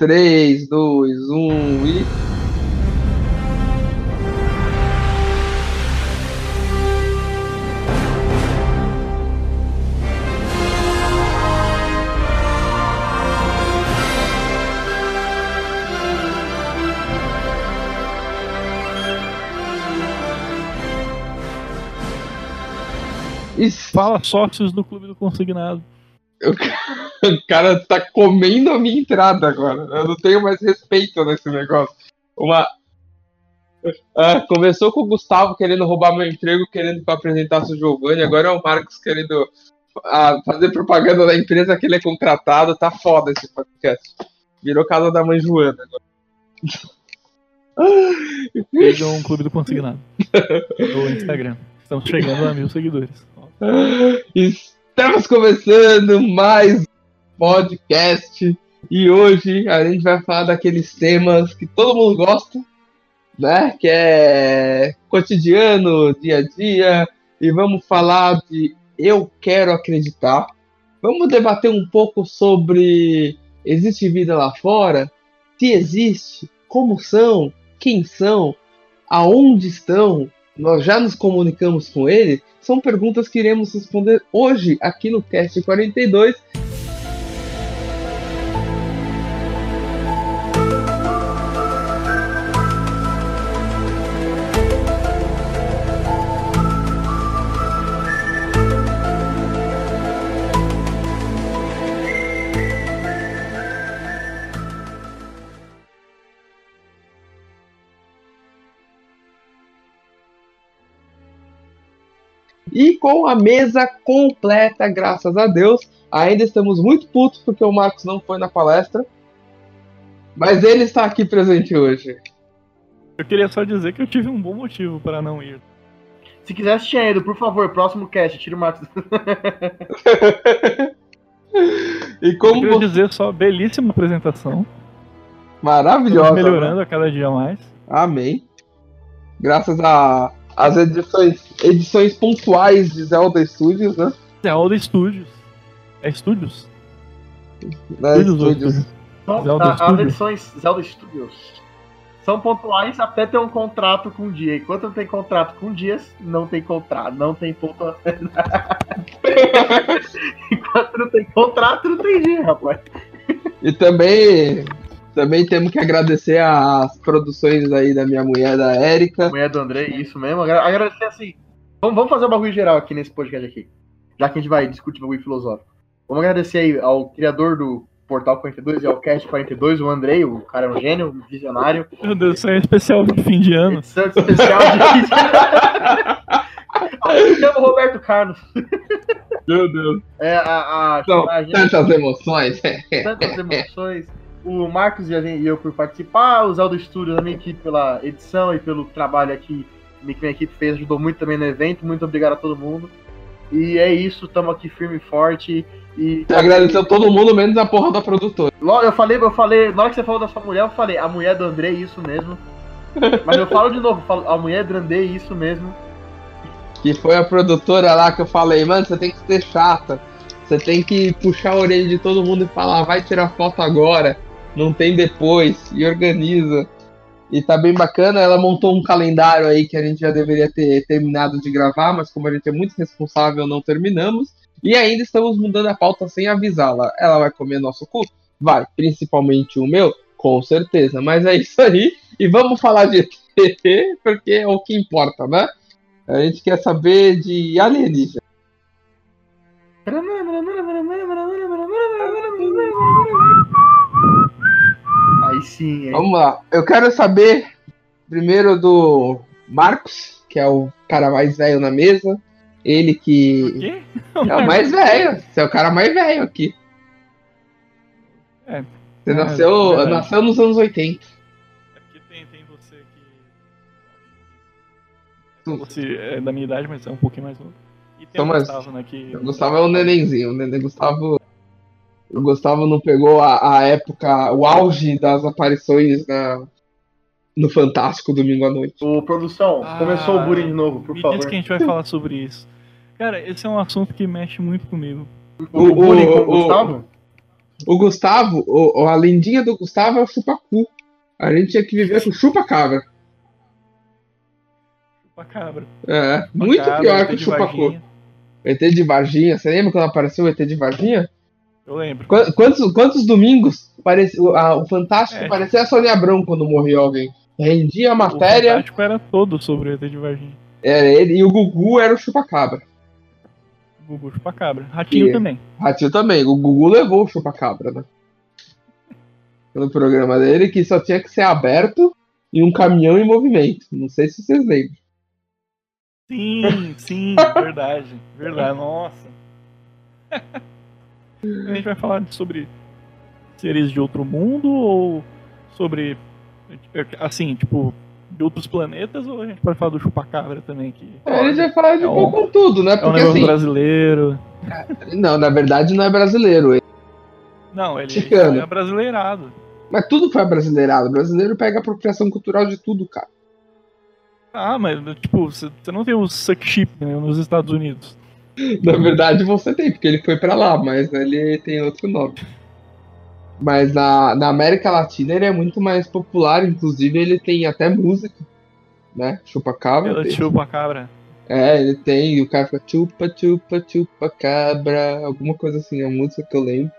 3, 2, 1 e. Fala sócios do Clube do Consignado. O cara tá comendo a minha entrada agora. Eu não tenho mais respeito nesse negócio. Uma. Ah, começou com o Gustavo querendo roubar meu emprego, querendo que eu apresentasse o Giovanni. Agora é o Marcos querendo ah, fazer propaganda da empresa que ele é contratado. Tá foda esse podcast. Virou casa da mãe Joana agora. Vejam um Clube do Consignado. no Instagram. Estamos chegando a mil seguidores. Estamos começando mais podcast e hoje a gente vai falar daqueles temas que todo mundo gosta, né? Que é cotidiano, dia a dia, e vamos falar de eu quero acreditar. Vamos debater um pouco sobre existe vida lá fora? Se existe, como são, quem são, aonde estão? Nós já nos comunicamos com ele? São perguntas que iremos responder hoje aqui no Cast 42. E com a mesa completa, graças a Deus. Ainda estamos muito putos porque o Marcos não foi na palestra. Mas ele está aqui presente hoje. Eu queria só dizer que eu tive um bom motivo para não ir. Se quiser assistir ainda, por favor, próximo cast, tira o Marcos. e Eu como queria você... dizer só, belíssima apresentação. Maravilhosa. Estamos melhorando a cada dia mais. Amém. Graças a as edições, edições pontuais de Zelda Studios, né? Zelda Studios. É Studios? Studios ou Studios. Studios? Então, Zelda a- as edições Zelda Studios são pontuais até ter um contrato com um dia. Enquanto não tem contrato com dias, não tem contrato, não tem ponto. Enquanto não tem contrato, não tem dia, rapaz. E também, também temos que agradecer as produções aí da minha mulher, da Érica. Mulher do André, isso mesmo. Agra- Agradecer assim. Vamos, vamos fazer um bagulho geral aqui nesse podcast aqui. Já que a gente vai discutir bagulho filosófico. Vamos agradecer aí ao criador do Portal 42 e ao Cast 42, o Andrei, o cara é um gênio, um visionário. Meu Deus, isso é especial de fim de ano. Edição especial de. Me chamo Roberto Carlos. Meu Deus. É, a, a, São a gente, tantas emoções. tantas emoções. O Marcos e gente- e eu por participar, o Zelda Studios, a minha equipe pela edição e pelo trabalho aqui que minha equipe fez, ajudou muito também no evento. Muito obrigado a todo mundo. E é isso, estamos aqui firme e forte. E Agradeceu todo mundo, menos a porra da produtora. Logo, eu falei, eu falei, na hora que você falou da sua mulher, eu falei, a mulher do André, isso mesmo. Mas eu falo de novo, falo, a mulher do André, isso mesmo. Que foi a produtora lá que eu falei, mano, você tem que ser chata. Você tem que puxar a orelha de todo mundo e falar, vai tirar foto agora, não tem depois, e organiza. E tá bem bacana, ela montou um calendário aí que a gente já deveria ter terminado de gravar, mas como a gente é muito responsável, não terminamos. E ainda estamos mudando a pauta sem avisá-la. Ela vai comer nosso cu? Vai, principalmente o meu? Com certeza, mas é isso aí. E vamos falar de ET, porque é o que importa, né? A gente quer saber de alienígena. Aí sim, hein? Vamos lá. Eu quero saber primeiro do Marcos, que é o cara mais velho na mesa. Ele que quê? é o mais velho. Você é o cara mais velho aqui. É. Você É, nasceu, verdade. nasceu nos anos 80. É porque tem, tem você que. Você é da minha idade, mas é um pouquinho mais novo. E tem Sou o mais- Gustavo, né? Que... O Gustavo é um nenenzinho. O neném Gustavo. O Gustavo não pegou a, a época, o auge das aparições na, no Fantástico domingo à noite. Ô, produção, Ah, começou o bullying de novo, por Me favor. diz que a gente vai falar sobre isso. Cara, esse é um assunto que mexe muito comigo. O, bullying com o o- Gustavo? o Gustavo, o, a lendinha do Gustavo é o chupacu. A gente tinha que viver com chupa-cabra. Chupa-cabra. É, muito pior que o chupacu. ET de Varginha, você lembra quando apareceu o ET de Varginha? Eu lembro. Quantos, quantos domingos parecia, a, o Fantástico é. parecia a Sônia Abrão quando morreu alguém? Rendia a matéria. O Fantástico era todo sobre o ET de Varginha. Era ele, e o Gugu era o chupacabra. Gugu chupacabra. Ratinho e, também. Ratinho também. O Gugu levou o chupacabra, né? No programa dele, que só tinha que ser aberto e um caminhão em movimento. Não sei se vocês lembram. Sim, sim, verdade. Verdade, nossa. A gente vai falar sobre seres de outro mundo ou sobre. Assim, tipo, de outros planetas ou a gente pode falar do chupacabra também? Que, é, a gente vai falar de é pouco um, tudo, né? Porque, é um assim, brasileiro. Não, na verdade não é brasileiro. Não, ele é brasileirado. Mas tudo foi brasileirado. O brasileiro pega a apropriação cultural de tudo, cara. Ah, mas, tipo, você não tem o suck chip né, nos Estados Unidos. Na verdade você tem, porque ele foi para lá, mas ele tem outro nome. Mas na, na América Latina ele é muito mais popular, inclusive ele tem até música, né? Chupa cabra. chupa cabra. É, ele tem, e o cara fica chupa, chupa, chupa cabra, alguma coisa assim, é a música que eu lembro.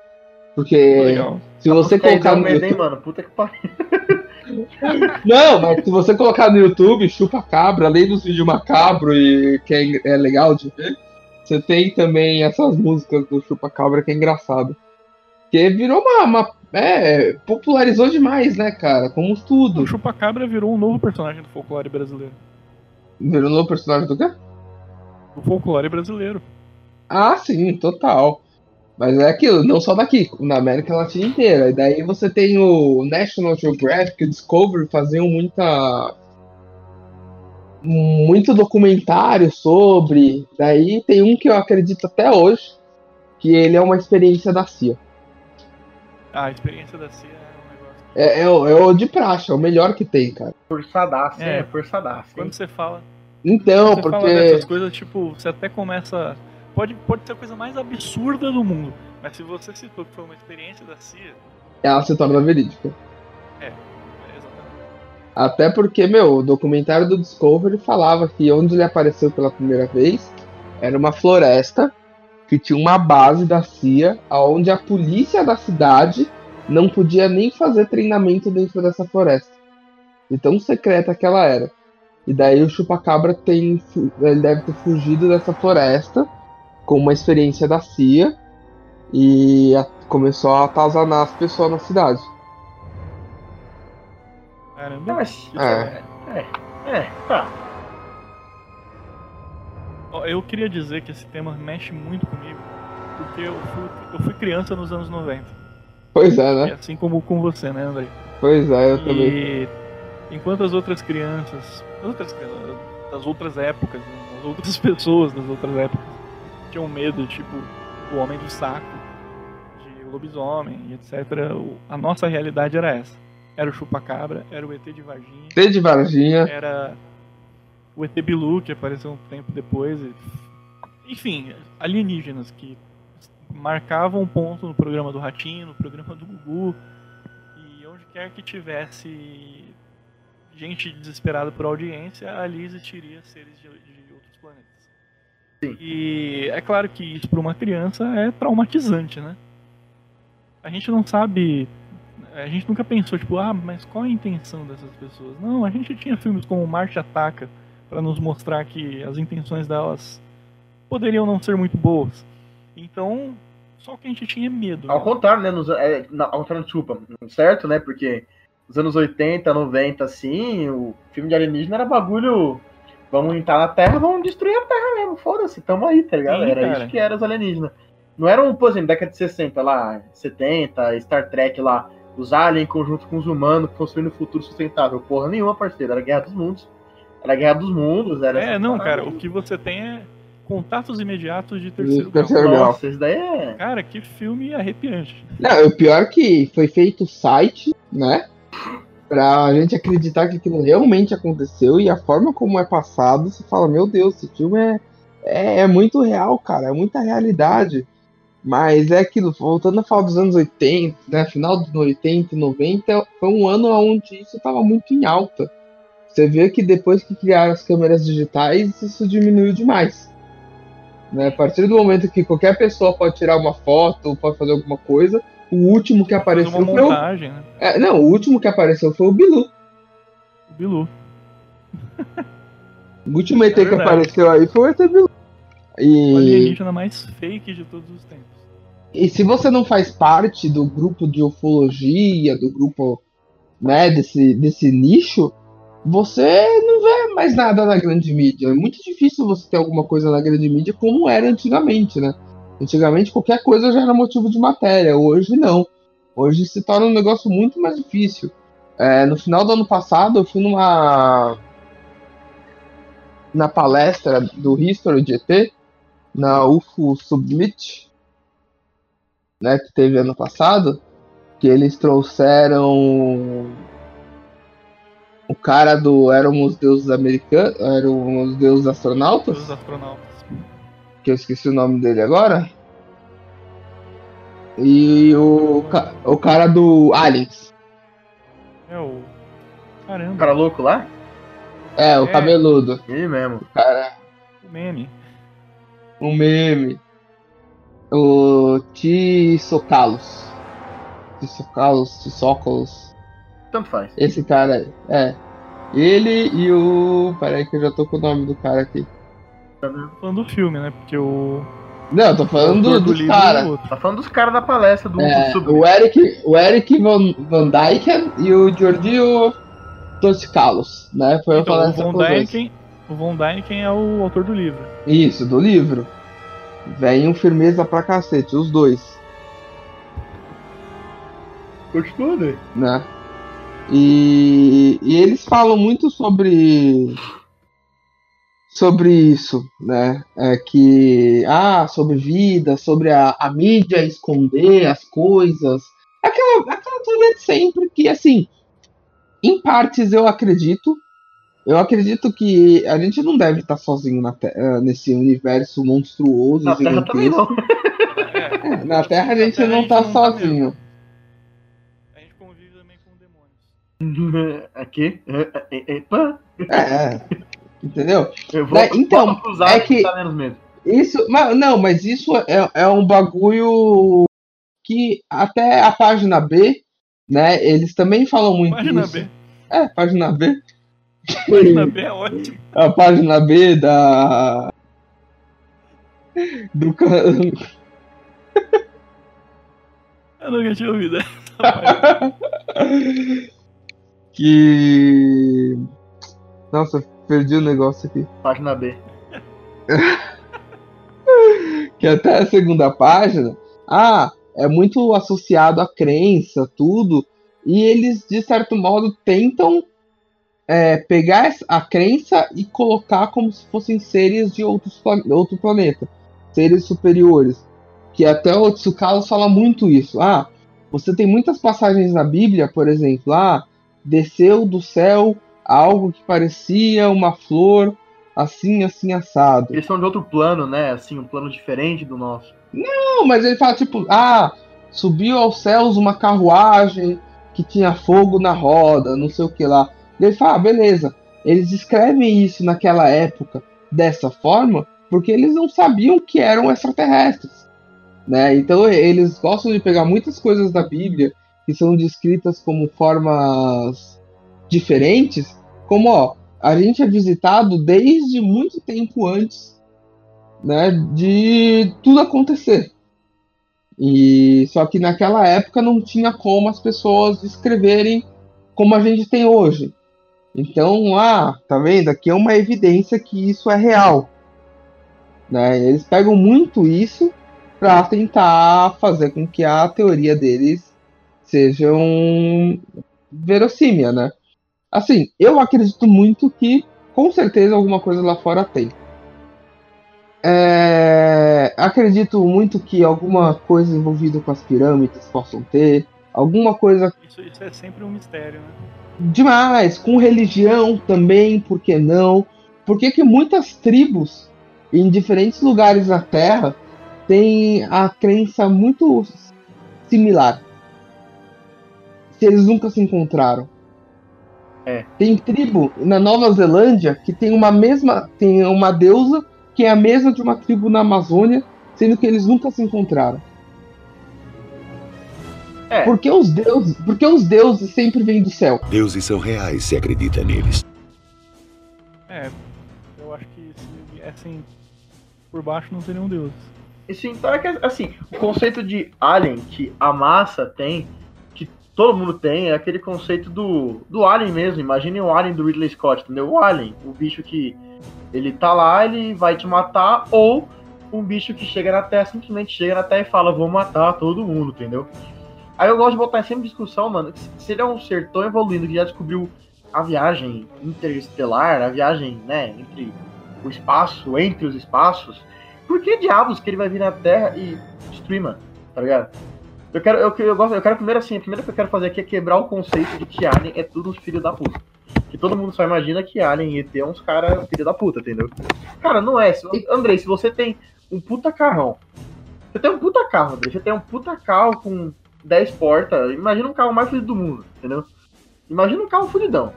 Porque Legal. se você colocar no YouTube... mano, puta que pariu. Não, mas se você colocar no YouTube, chupa cabra, além dos vídeos macabro e que é, é legal de ver, você tem também essas músicas do chupa cabra que é engraçado. Que virou uma, uma é, popularizou demais, né, cara? Como tudo. O chupa cabra virou um novo personagem do folclore brasileiro. Virou um novo personagem do quê? Do folclore brasileiro. Ah, sim, total. Mas é aquilo, não só daqui, na América Latina inteira. E daí você tem o National Geographic e o Discovery faziam muita. Muito documentário sobre. Daí tem um que eu acredito até hoje, que ele é uma experiência da CIA. Ah, a experiência da CIA é um negócio. É, é, o, é o de praxe, é o melhor que tem, cara. Forçadaço, é, é forçadaço. Quando você fala. Então, você porque. Fala dessas coisas, tipo, você até começa Pode, pode ser a coisa mais absurda do mundo, mas se você citou que foi uma experiência da CIA. Ela se torna verídica. Até porque, meu, o documentário do Discovery falava que onde ele apareceu pela primeira vez era uma floresta que tinha uma base da CIA, onde a polícia da cidade não podia nem fazer treinamento dentro dessa floresta. De tão secreta que ela era. E daí o chupacabra tem. Ele deve ter fugido dessa floresta com uma experiência da CIA e a, começou a atazanar as pessoas na cidade. Caramba. Mas, é. é. É, tá. Eu queria dizer que esse tema mexe muito comigo, porque eu fui, eu fui criança nos anos 90. Pois é, né? E assim como com você, né, André? Pois é, eu e também. Enquanto as outras crianças, as outras das outras épocas, as outras pessoas das outras épocas tinham medo, tipo o Homem do Saco, de lobisomem, etc. A nossa realidade era essa. Era o Chupacabra, era o ET de Varginha. ET de Varginha. Era o ET Bilu, que apareceu um tempo depois. Enfim, alienígenas que marcavam um ponto no programa do Ratinho, no programa do Gugu. E onde quer que tivesse gente desesperada por audiência, ali existiria seres de, de outros planetas. Sim. E é claro que isso para uma criança é traumatizante, né? A gente não sabe. A gente nunca pensou, tipo, ah, mas qual a intenção dessas pessoas? Não, a gente tinha filmes como Marte Ataca para nos mostrar que as intenções delas poderiam não ser muito boas. Então, só que a gente tinha medo. Ao né? contrário, né? Nos, é, não, ao contrário, desculpa, certo, né? Porque nos anos 80, 90, assim, o filme de alienígena era bagulho Vamos entrar na Terra, vamos destruir a Terra mesmo. Foda-se, tamo aí, tá ligado? Sim, era cara. isso que era os alienígenas. Não era um, por exemplo, década de 60 lá, 70, Star Trek lá, os aliens em conjunto com os humanos construindo um futuro sustentável. Porra nenhuma, parceiro. Era Guerra dos Mundos. Era Guerra dos Mundos. Era é, não, cara, o que você tem é contatos imediatos de terceiro, terceiro grau. Nossa, isso daí é. Cara, que filme arrepiante. Não, o pior é que foi feito site, né? pra gente acreditar que aquilo realmente aconteceu e a forma como é passado, você fala, meu Deus, esse filme é, é, é muito real, cara, é muita realidade. Mas é aquilo, voltando a falar dos anos 80, né? Final dos 80 e 90, foi um ano onde isso estava muito em alta. Você vê que depois que criaram as câmeras digitais, isso diminuiu demais. Né? A partir do momento que qualquer pessoa pode tirar uma foto, pode fazer alguma coisa, o último que apareceu foi o... montagem, né? É, não, o último que apareceu foi o Bilu. O Bilu. O último ET É que apareceu aí foi o ET Bilu. O E, alienígena mais fake de todos os tempos. e se você não faz parte do grupo de ufologia, do grupo né, desse, desse nicho, você não vê mais nada na grande mídia. É muito difícil você ter alguma coisa na grande mídia como era antigamente, né? Antigamente qualquer coisa já era motivo de matéria, hoje não. Hoje se torna um negócio muito mais difícil. É, no final do ano passado eu fui numa na palestra do History de ET, na UFO Submit, né, que teve ano passado, que eles trouxeram o cara do eram os deuses americanos, eram os deuses astronautas, Os astronautas. que eu esqueci o nome dele agora. E o, ca- o cara do Aliens. É o. Caramba, O cara louco lá? É, o É. cabeludo. Ele mesmo. O cara, o meme. Um meme. O Tissocalos. Tissocalos, Tissócalos. Tanto faz. Esse cara aí. É. Ele e o. Peraí que eu já tô com o nome do cara aqui. Falando do filme, né? Porque o. Não, eu tô falando do, dos livro é caras. outro. Tá falando dos caras da palestra do, É, do o Eric, o Eric Van, Van Dyken e o Giorgio Toscalos, né? Foi eu Então, falar o essa Von coisa. Dyken. O Von Dyken é o autor do livro. Isso, do livro. Venham firmeza pra cacete, os dois, Continua, né? né? E, e eles falam muito sobre sobre isso, né? É que ah, sobre vida, sobre a, a mídia esconder as coisas, aquela aquela teoria de sempre que assim, em partes eu acredito. Eu acredito que a gente não deve estar sozinho na te- eh, nesse universo monstruoso, Na Terra também gigantesco. não. É, na Terra a gente Na Terra não a gente tá não tá sozinho. A gente convive também com demônios. Aqui. É, é, é, pã. É, é. Entendeu? Eu vou, É, então, usar é que- dá menos medo. Isso, mas, não, mas isso é, é um bagulho que até a página B, né, eles também falam muito Página isso. B. É, página B. Página B é ótimo. A página B da. Do. ca- Eu nunca tinha ouvido essa página. que. Nossa, perdi o negócio aqui. Página B. que até a segunda página, ah, é muito associado à crença, tudo, e eles, de certo modo, tentam é, pegar a crença e colocar como se fossem seres de outros, outro planeta, seres superiores. Que até o Tsukalos fala muito isso. Ah, você tem muitas passagens na Bíblia, por exemplo, ah, desceu do céu algo que parecia uma flor, assim, assim, assado. Eles são de outro plano, né? Assim, um plano diferente do nosso. Não, mas ele fala tipo, ah, subiu aos céus uma carruagem que tinha fogo na roda, não sei o que lá. Ele fala, ah, beleza. Eles escrevem isso naquela época dessa forma porque eles não sabiam que eram extraterrestres. Né? Então eles gostam de pegar muitas coisas da Bíblia que são descritas como formas diferentes, como ó, a gente é visitado desde muito tempo antes né, de tudo acontecer. E só que naquela época não tinha como as pessoas escreverem como a gente tem hoje. Então, ah, tá vendo? Aqui é uma evidência que isso é real. Né? Eles pegam muito isso para tentar fazer com que a teoria deles seja um verossímil, né? Assim, eu acredito muito que com certeza alguma coisa lá fora tem. É, acredito muito que alguma coisa envolvida com as pirâmides possam ter. Alguma coisa Isso, isso é sempre um mistério, né? Demais, com religião também, por que não? Por que, que muitas tribos em diferentes lugares da Terra têm a crença muito similar. Se eles nunca se encontraram. É. Tem tribo na Nova Zelândia que tem uma mesma. tem uma deusa que é a mesma de uma tribo na Amazônia, sendo que eles nunca se encontraram. É. Porque os deuses, porque os deuses sempre vêm do céu. Deuses são reais se acredita neles. É, eu acho que se viessem por baixo não teriam deuses. Isso então é que, assim, o conceito de alien que a massa tem, que todo mundo tem, é aquele conceito do, do alien mesmo. Imagine o alien do Ridley Scott, entendeu? O alien, o bicho que ele tá lá, ele vai te matar, ou um bicho que chega na Terra, simplesmente chega na Terra e fala, vou matar todo mundo, entendeu? Aí eu gosto de botar sempre em discussão, mano, que se ele é um ser tão evoluído que já descobriu a viagem interestelar, a viagem, né, entre o espaço, entre os espaços, por que diabos que ele vai vir na Terra e destruir, mano? Tá ligado? Eu quero, eu, eu, gosto, eu quero primeiro assim, a primeira que eu quero fazer aqui é quebrar o conceito de que Alien é tudo filho da puta. Que todo mundo só imagina que Alien e ET é uns caras filho da puta, entendeu? Cara, não é. Se, Andrei, se você tem um puta carrão, você tem um puta carro, Andrei, você tem um puta carro com 10 portas, imagina um carro mais feliz do mundo, entendeu? Imagina um carro fudidão.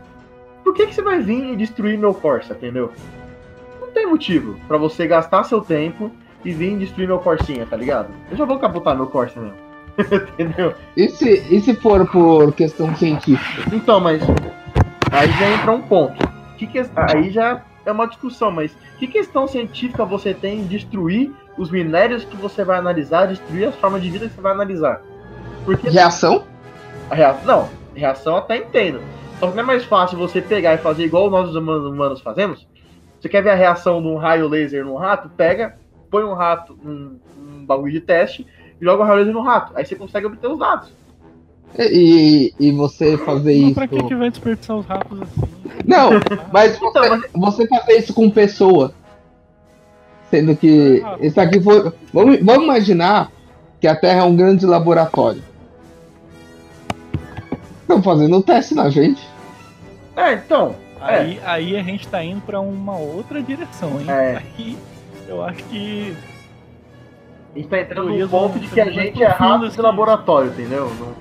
Por que, que você vai vir e destruir meu Corsa, entendeu? Não tem motivo para você gastar seu tempo e vir destruir meu Corsinha, tá ligado? Eu já vou capotar meu Corsa mesmo. entendeu? E se, e se for por questão científica? Então, mas aí já entra um ponto. Que que, aí já é uma discussão, mas que questão científica você tem em destruir os minérios que você vai analisar, destruir as formas de vida que você vai analisar? Porque Reação? a reação, não, reação até entendo. Só que não é mais fácil você pegar e fazer igual nós os humanos, humanos fazemos? Você quer ver a reação de um raio laser no rato? Pega, põe um rato num, num bagulho de teste e joga o raio laser no rato. Aí você consegue obter os dados. E, e você fazer Não, isso. pra que, que vai desperdiçar os ratos assim? Não, mas você, Então, mas- você fazer isso com pessoa. Sendo que isso aqui foi. Vamos, vamos imaginar que a Terra é um grande laboratório. Estão fazendo um teste na gente. É, então. Aí, aí a gente tá indo pra uma outra direção, hein? É. Aí eu acho que. A gente tá entrando num ponto de que a gente é de que laboratório, entendeu? Não,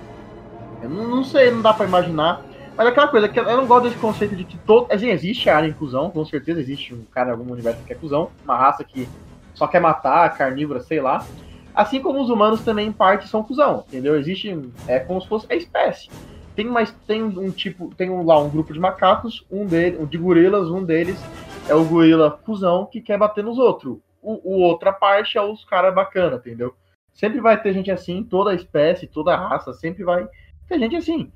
eu não, não sei, não dá pra imaginar. Mas aquela coisa, que eu não gosto desse conceito de que todo. Assim, existe área em cuzão, com certeza existe um cara em algum universo que é cuzão, uma raça que só quer matar, carnívora, sei lá. Assim como os humanos também, em parte, são cuzão, entendeu? Existe. É como se fosse a espécie. Tem, mais, tem um tipo. Tem um, lá um grupo de macacos, um deles, um de gorilas, um deles é o gorila cuzão que quer bater nos outros. O, o outra parte é os caras bacana, entendeu? Sempre vai ter gente assim, toda espécie, toda raça, sempre vai ter gente assim.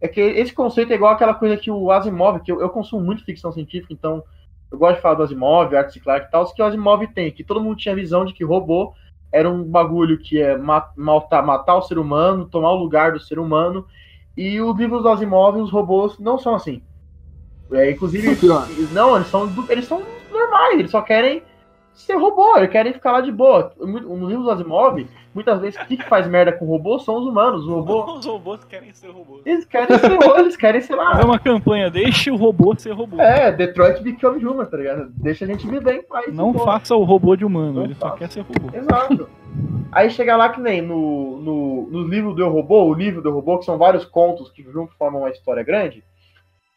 É que esse conceito é igual aquela coisa que o Asimov, que eu, eu consumo muito ficção científica, então eu gosto de falar do Asimov, Arthur. Clarke e tal, que o Asimov tem, que todo mundo tinha a visão de que robô era um bagulho que é ma- matar, matar o ser humano, tomar o lugar do ser humano, e os livros do Asimov, os robôs não são assim. É, inclusive, Pior. não, eles são, do- eles são normais, eles só querem ser robô, eles querem ficar lá de boa. No livro do Asimov, muitas vezes, o que que faz merda com o robô são os humanos. O robô, Os robôs querem ser robôs. eles querem ser robô, eles querem, sei lá. Fazer uma campanha, deixe o robô ser robô. É, Detroit Become Human, tá ligado? Deixa a gente viver em paz. Não faça o robô de humano, Não ele só faça. quer ser robô. Exato. Aí chega lá que nem no, no, no livro do Robô, o livro do Robô, que são vários contos que juntos formam uma história grande.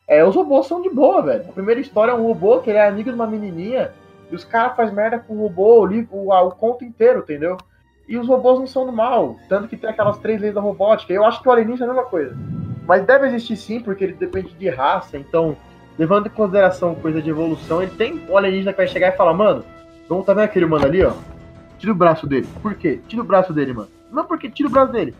É, os robôs são de boa, velho. A primeira história é um robô que ele é amigo de uma menininha e os caras fazem merda com o robô o, livro, o, o conto inteiro, entendeu? E os robôs não são do mal, tanto que tem aquelas três leis da robótica. Eu acho que o alienígena é a mesma coisa. Mas deve existir sim, porque ele depende de raça, então, levando em consideração coisa de evolução, ele tem um alienígena que vai chegar e falar, mano, vamos tá vendo aquele mano ali, ó? Tira o braço dele. Por quê? Tira o braço dele, mano. Não, porque tira o braço dele.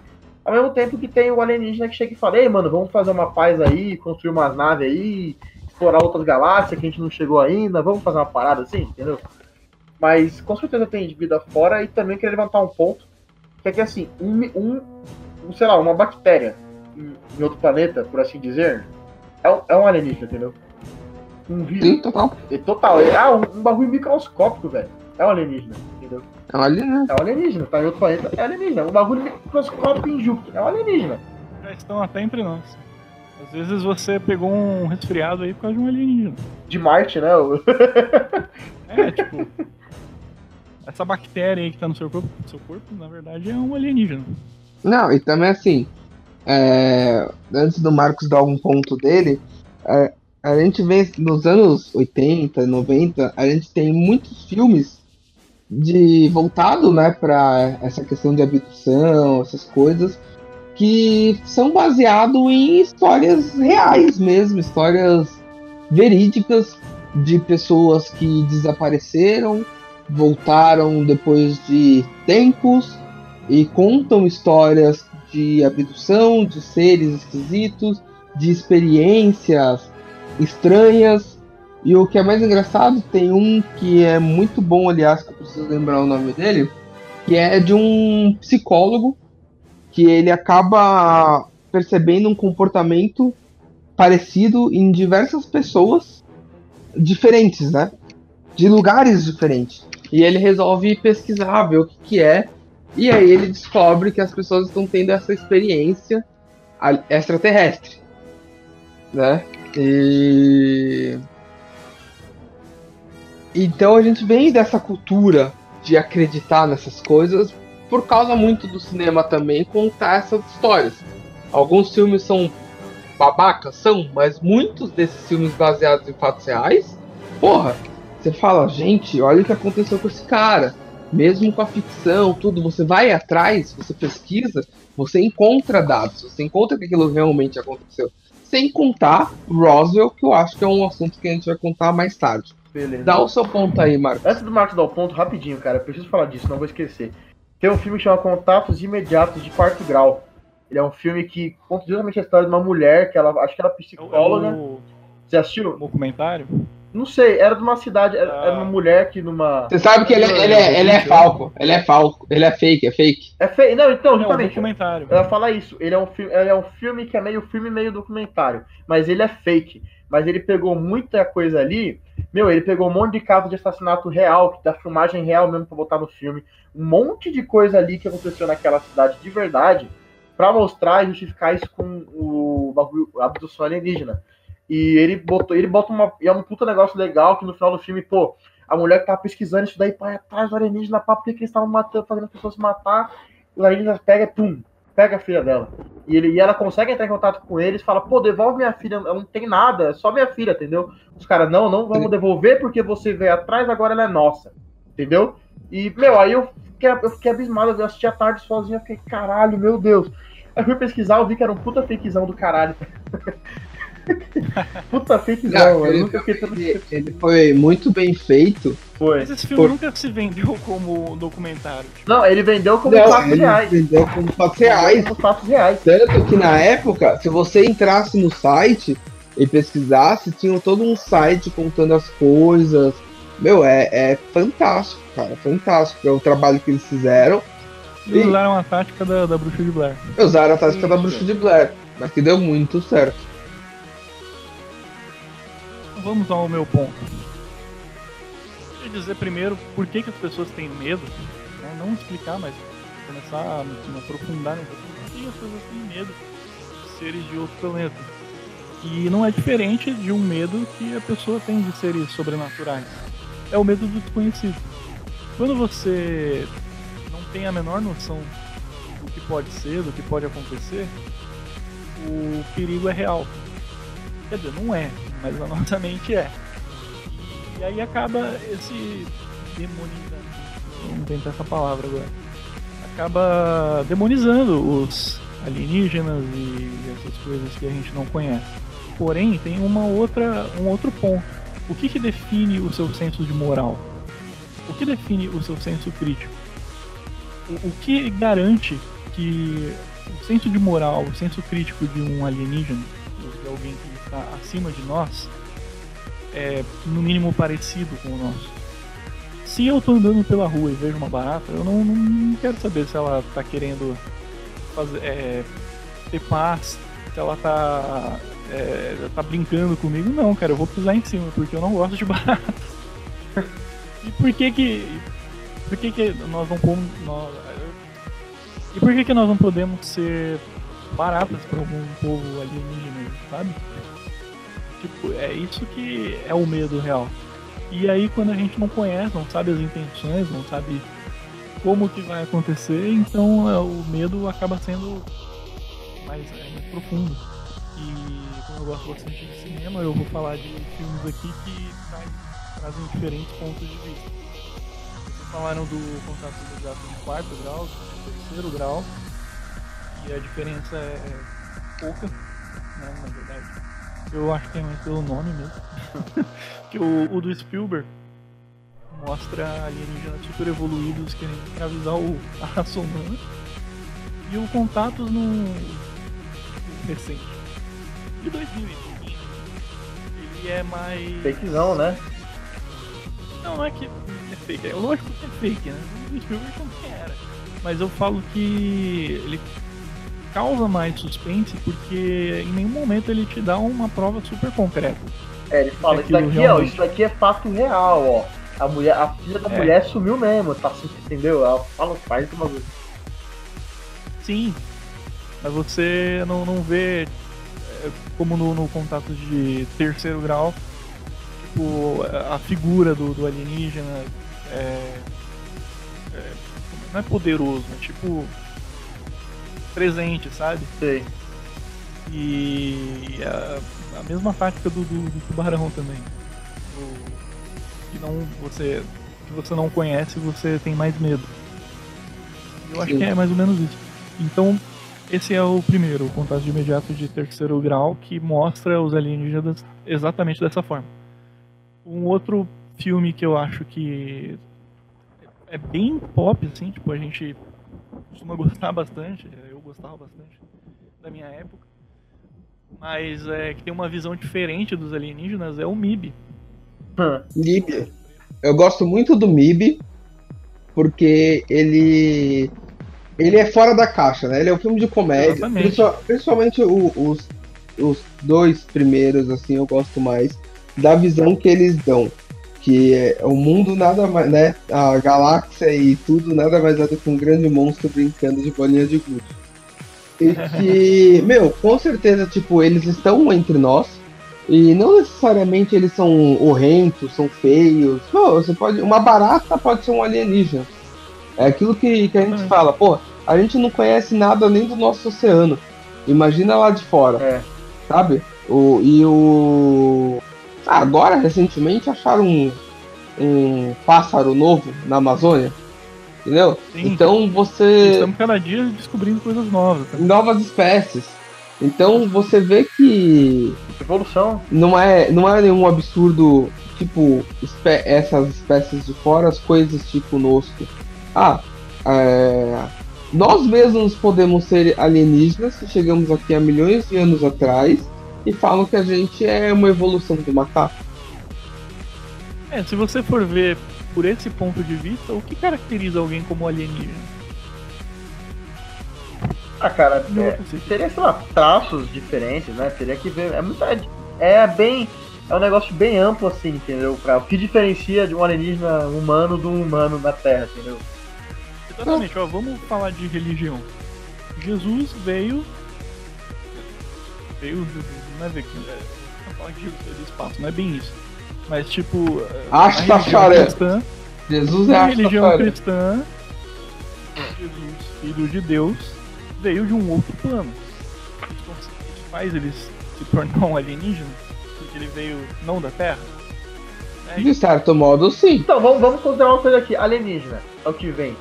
Ao mesmo tempo que tem o alienígena que chega e fala, ei, mano, vamos fazer uma paz aí, construir umas naves aí, explorar outras galáxias que a gente não chegou ainda, vamos fazer uma parada assim, entendeu? Mas com certeza tem de vida fora e também queria levantar um ponto, que é que assim, um, um, um, sei lá, uma bactéria em, em outro planeta, por assim dizer, é um, é um alienígena, entendeu? Um vírus. Sim, total. É total. É ah, um, um bagulho microscópico, velho. É um alienígena? É um alienígena. É um alienígena, tá em outro planeta, é alienígena. Um bagulho microscópico em Júpiter, é um alienígena. Já estão até entre nós. Às vezes você pegou um resfriado aí por causa de um alienígena. De Marte, né? o- É, tipo. essa bactéria aí que tá no seu corpo, seu corpo, na verdade, é um alienígena. Não, e também assim, é, antes do Marcos dar um ponto dele, é, a gente vê nos anos 80, 90, a gente tem muitos filmes de voltado, né, para essa questão de abdução, essas coisas que são baseados em histórias reais mesmo, histórias verídicas de pessoas que desapareceram, voltaram depois de tempos e contam histórias de abdução, de seres esquisitos, de experiências estranhas. E o que é mais engraçado, tem um que é muito bom, aliás, que eu preciso lembrar o nome dele, que é de um psicólogo que ele acaba percebendo um comportamento parecido em diversas pessoas diferentes, né? De lugares diferentes. E ele resolve pesquisar, ver o que, que é. E aí ele descobre que as pessoas estão tendo essa experiência extraterrestre. Né? E. Então a gente vem dessa cultura de acreditar nessas coisas por causa muito do cinema também contar essas histórias. Alguns filmes são babacas, são, mas muitos desses filmes baseados em fatos reais, porra, você fala, gente, olha o que aconteceu com esse cara. Mesmo com a ficção, tudo, você vai atrás, você pesquisa, você encontra dados, você encontra que aquilo realmente aconteceu. Sem contar Roswell, que eu acho que é um assunto que a gente vai contar mais tarde. Beleza. Dá o seu ponto aí, Marcos. Antes do Marcos dar o ponto, rapidinho, cara, eu preciso falar disso, não vou esquecer. Tem um filme que chama Contatos Imediatos de Quarto Grau. Ele é um filme que conta justamente a história de uma mulher que ela acho que era psicóloga. É o Você assistiu? documentário? Não sei, era de uma cidade, era, era uma Ah. mulher que numa. Você sabe que ele, é- ele, é, ele é falco, ele é falco, ele é fake, é fake. É feio. Não, então, É um justamente. documentário. Eu ia falar isso. Ele é um filme, ele é um filme que é meio filme, meio documentário. Mas ele é fake. Mas ele pegou muita coisa ali. Meu, ele pegou um monte de casos de assassinato real, da filmagem real mesmo pra botar no filme. Um monte de coisa ali que aconteceu naquela cidade de verdade. Pra mostrar e justificar isso com o bagulho, a abdução alienígena. E ele botou, ele bota uma. E é um puta negócio legal que no final do filme, pô, a mulher que tava pesquisando isso daí, pai, atrás do alienígena, pá, por que que eles estavam matando, fazendo as pessoas matar? Os alienígenas pega pum, pega a filha dela. E, ele, e ela consegue entrar em contato com eles fala, pô, devolve minha filha, não tem nada, é só minha filha, entendeu? Os caras, não, não vamos devolver porque você veio atrás, agora ela é nossa. Entendeu? E, meu, aí eu fiquei, eu fiquei abismado, eu assisti a tarde sozinho, eu fiquei, caralho, meu Deus. Aí eu fui pesquisar, eu vi que era um puta fakezão do caralho. puta fakezão, mano. ele, Eu nunca fiquei tanto ele- ele foi muito bem feito. Foi. Mas esse filme Por- nunca se vendeu como um documentário. Tipo, Não, ele vendeu como Não, fatos ele reais. vendeu como fatos reais. Como fatos reais. Tanto que na época, se você entrasse no site e pesquisasse, tinha todo um site contando as coisas. Meu, é, é fantástico, cara. Fantástico. É o trabalho que eles fizeram. Eles E usaram a tática da, da bruxa de Blair. usaram a tática da Isso. bruxa de Blair. Mas que deu muito certo. Vamos ao meu ponto. Queria dizer primeiro por que, que as pessoas têm medo. né? Não explicar, mas começar a me aprofundar. Por que as pessoas têm medo de seres de outro planeta? E não é diferente de um medo que a pessoa tem de seres sobrenaturais. É o medo do desconhecido. Quando você não tem a menor noção do que pode ser, do que pode acontecer, o perigo é real. Quer dizer, não é, mas na nossa mente é. E aí acaba esse demonizando. Vamos inventar essa palavra agora. Acaba demonizando os alienígenas e essas coisas que a gente não conhece. Porém, tem uma outra, um outro ponto. O que, que define o seu senso de moral? O que define o seu senso crítico? O, o que garante que o senso de moral, o senso crítico de um alienígena, de alguém que está acima de nós, é no mínimo parecido com o nosso? Se eu tô andando pela rua e vejo uma barata, eu não, não, quero saber se ela tá querendo fazer, é, ter paz, se ela tá, é, tá brincando comigo. Não, cara, eu vou pisar em cima, porque eu não gosto de baratas. e por que que. Por que que nós não nós- e por que que nós não podemos ser baratas para algum povo alienígena, sabe? Tipo, é isso que é o medo real. E aí quando a gente não conhece, não sabe as intenções, não sabe como que vai acontecer, então é, o medo acaba sendo mais, é, mais profundo. E como eu gosto bastante de cinema, eu vou falar de filmes aqui que traz, trazem diferentes pontos de vista. Vocês falaram do contato imediato no quarto grau, no terceiro grau, e a diferença é, é pouca, né, na verdade. Eu acho que é mais pelo nome mesmo. que o, o do Spielberg mostra alienígenas super evoluídos querendo escravizar o, a raça humana. E o Contatos no recente. De 2020. Ele é mais. Fakezão, né? Não, não é que é fake. É lógico que é fake, né? O Spielberg também era. Mas eu falo que ele causa mais suspense porque em nenhum momento ele te dá uma prova super concreta. É, ele fala, isso daqui, ó, isso daqui é fato real, ó. A, mulher, a filha da É. mulher sumiu mesmo, tá entendeu? Ela fala, faz uma coisa. Sim, mas você não, não vê é, como no, no contato de terceiro grau, tipo, a figura do, do alienígena é, é- não é poderoso, é tipo presente, sabe? Sei. E a, a mesma tática do, do, do tubarão também. O, que não você que você não conhece, você tem mais medo. Eu acho Sim. que é mais ou menos isso. Então, esse é o primeiro, o contato de imediato de terceiro grau, que mostra os alienígenas exatamente dessa forma. Um outro filme que eu acho que é bem pop, assim, tipo, a gente costuma gostar bastante, eu gostava bastante da minha época, mas é que tem uma visão diferente dos alienígenas, é o MIB. MIB. Eu gosto muito do MIB, porque ele. Ele é fora da caixa, né? Ele é um filme de comédia. Principalmente o- os, os dois primeiros, assim, eu gosto mais da visão que eles dão. Que é o mundo nada mais, né? A galáxia e tudo nada mais é do que um grande monstro brincando de bolinha de gude. E que, meu, com certeza, tipo, eles estão entre nós. E não necessariamente eles são horrendos, são feios. Pô, você pode. Uma barata pode ser um alienígena. É aquilo que, que a gente Exatamente. fala, pô, a gente não conhece nada nem do nosso oceano. Imagina lá de fora, É. sabe? O, e o. Ah, agora, recentemente, acharam um, um pássaro novo na Amazônia. Entendeu? Sim. Então você Estamos cada dia descobrindo coisas novas. tá? novas espécies. Então você vê que Evolução. não é, não é nenhum absurdo, tipo, espé- essas espécies de fora, as coisas tipo conosco. Ah, é, nós mesmos podemos ser alienígenas se chegamos aqui há milhões de anos atrás e falam que a gente é uma evolução do macaco. É, se você for ver por esse ponto de vista, o que caracteriza alguém como alienígena? Ah, cara, é, sim. seria, sei lá, traços diferentes, né? Teria que ver. É muito. É bem. É um negócio bem amplo, assim, entendeu? Pra, o que diferencia de um alienígena humano de um humano na Terra, entendeu? Exatamente, ó, vamos falar de religião. Jesus veio. Veio. Não é ver que. É, falar Jesus do espaço, não é bem isso. Mas tipo. a Acho cristã. Jesus é A a religião cristã, Jesus, filho de Deus, veio de um outro plano. Isso faz ele se tornar um alienígena, porque ele veio não da Terra. É, De certo modo, sim. Então, vamos, vamos considerar uma coisa aqui. Alienígena é o que vem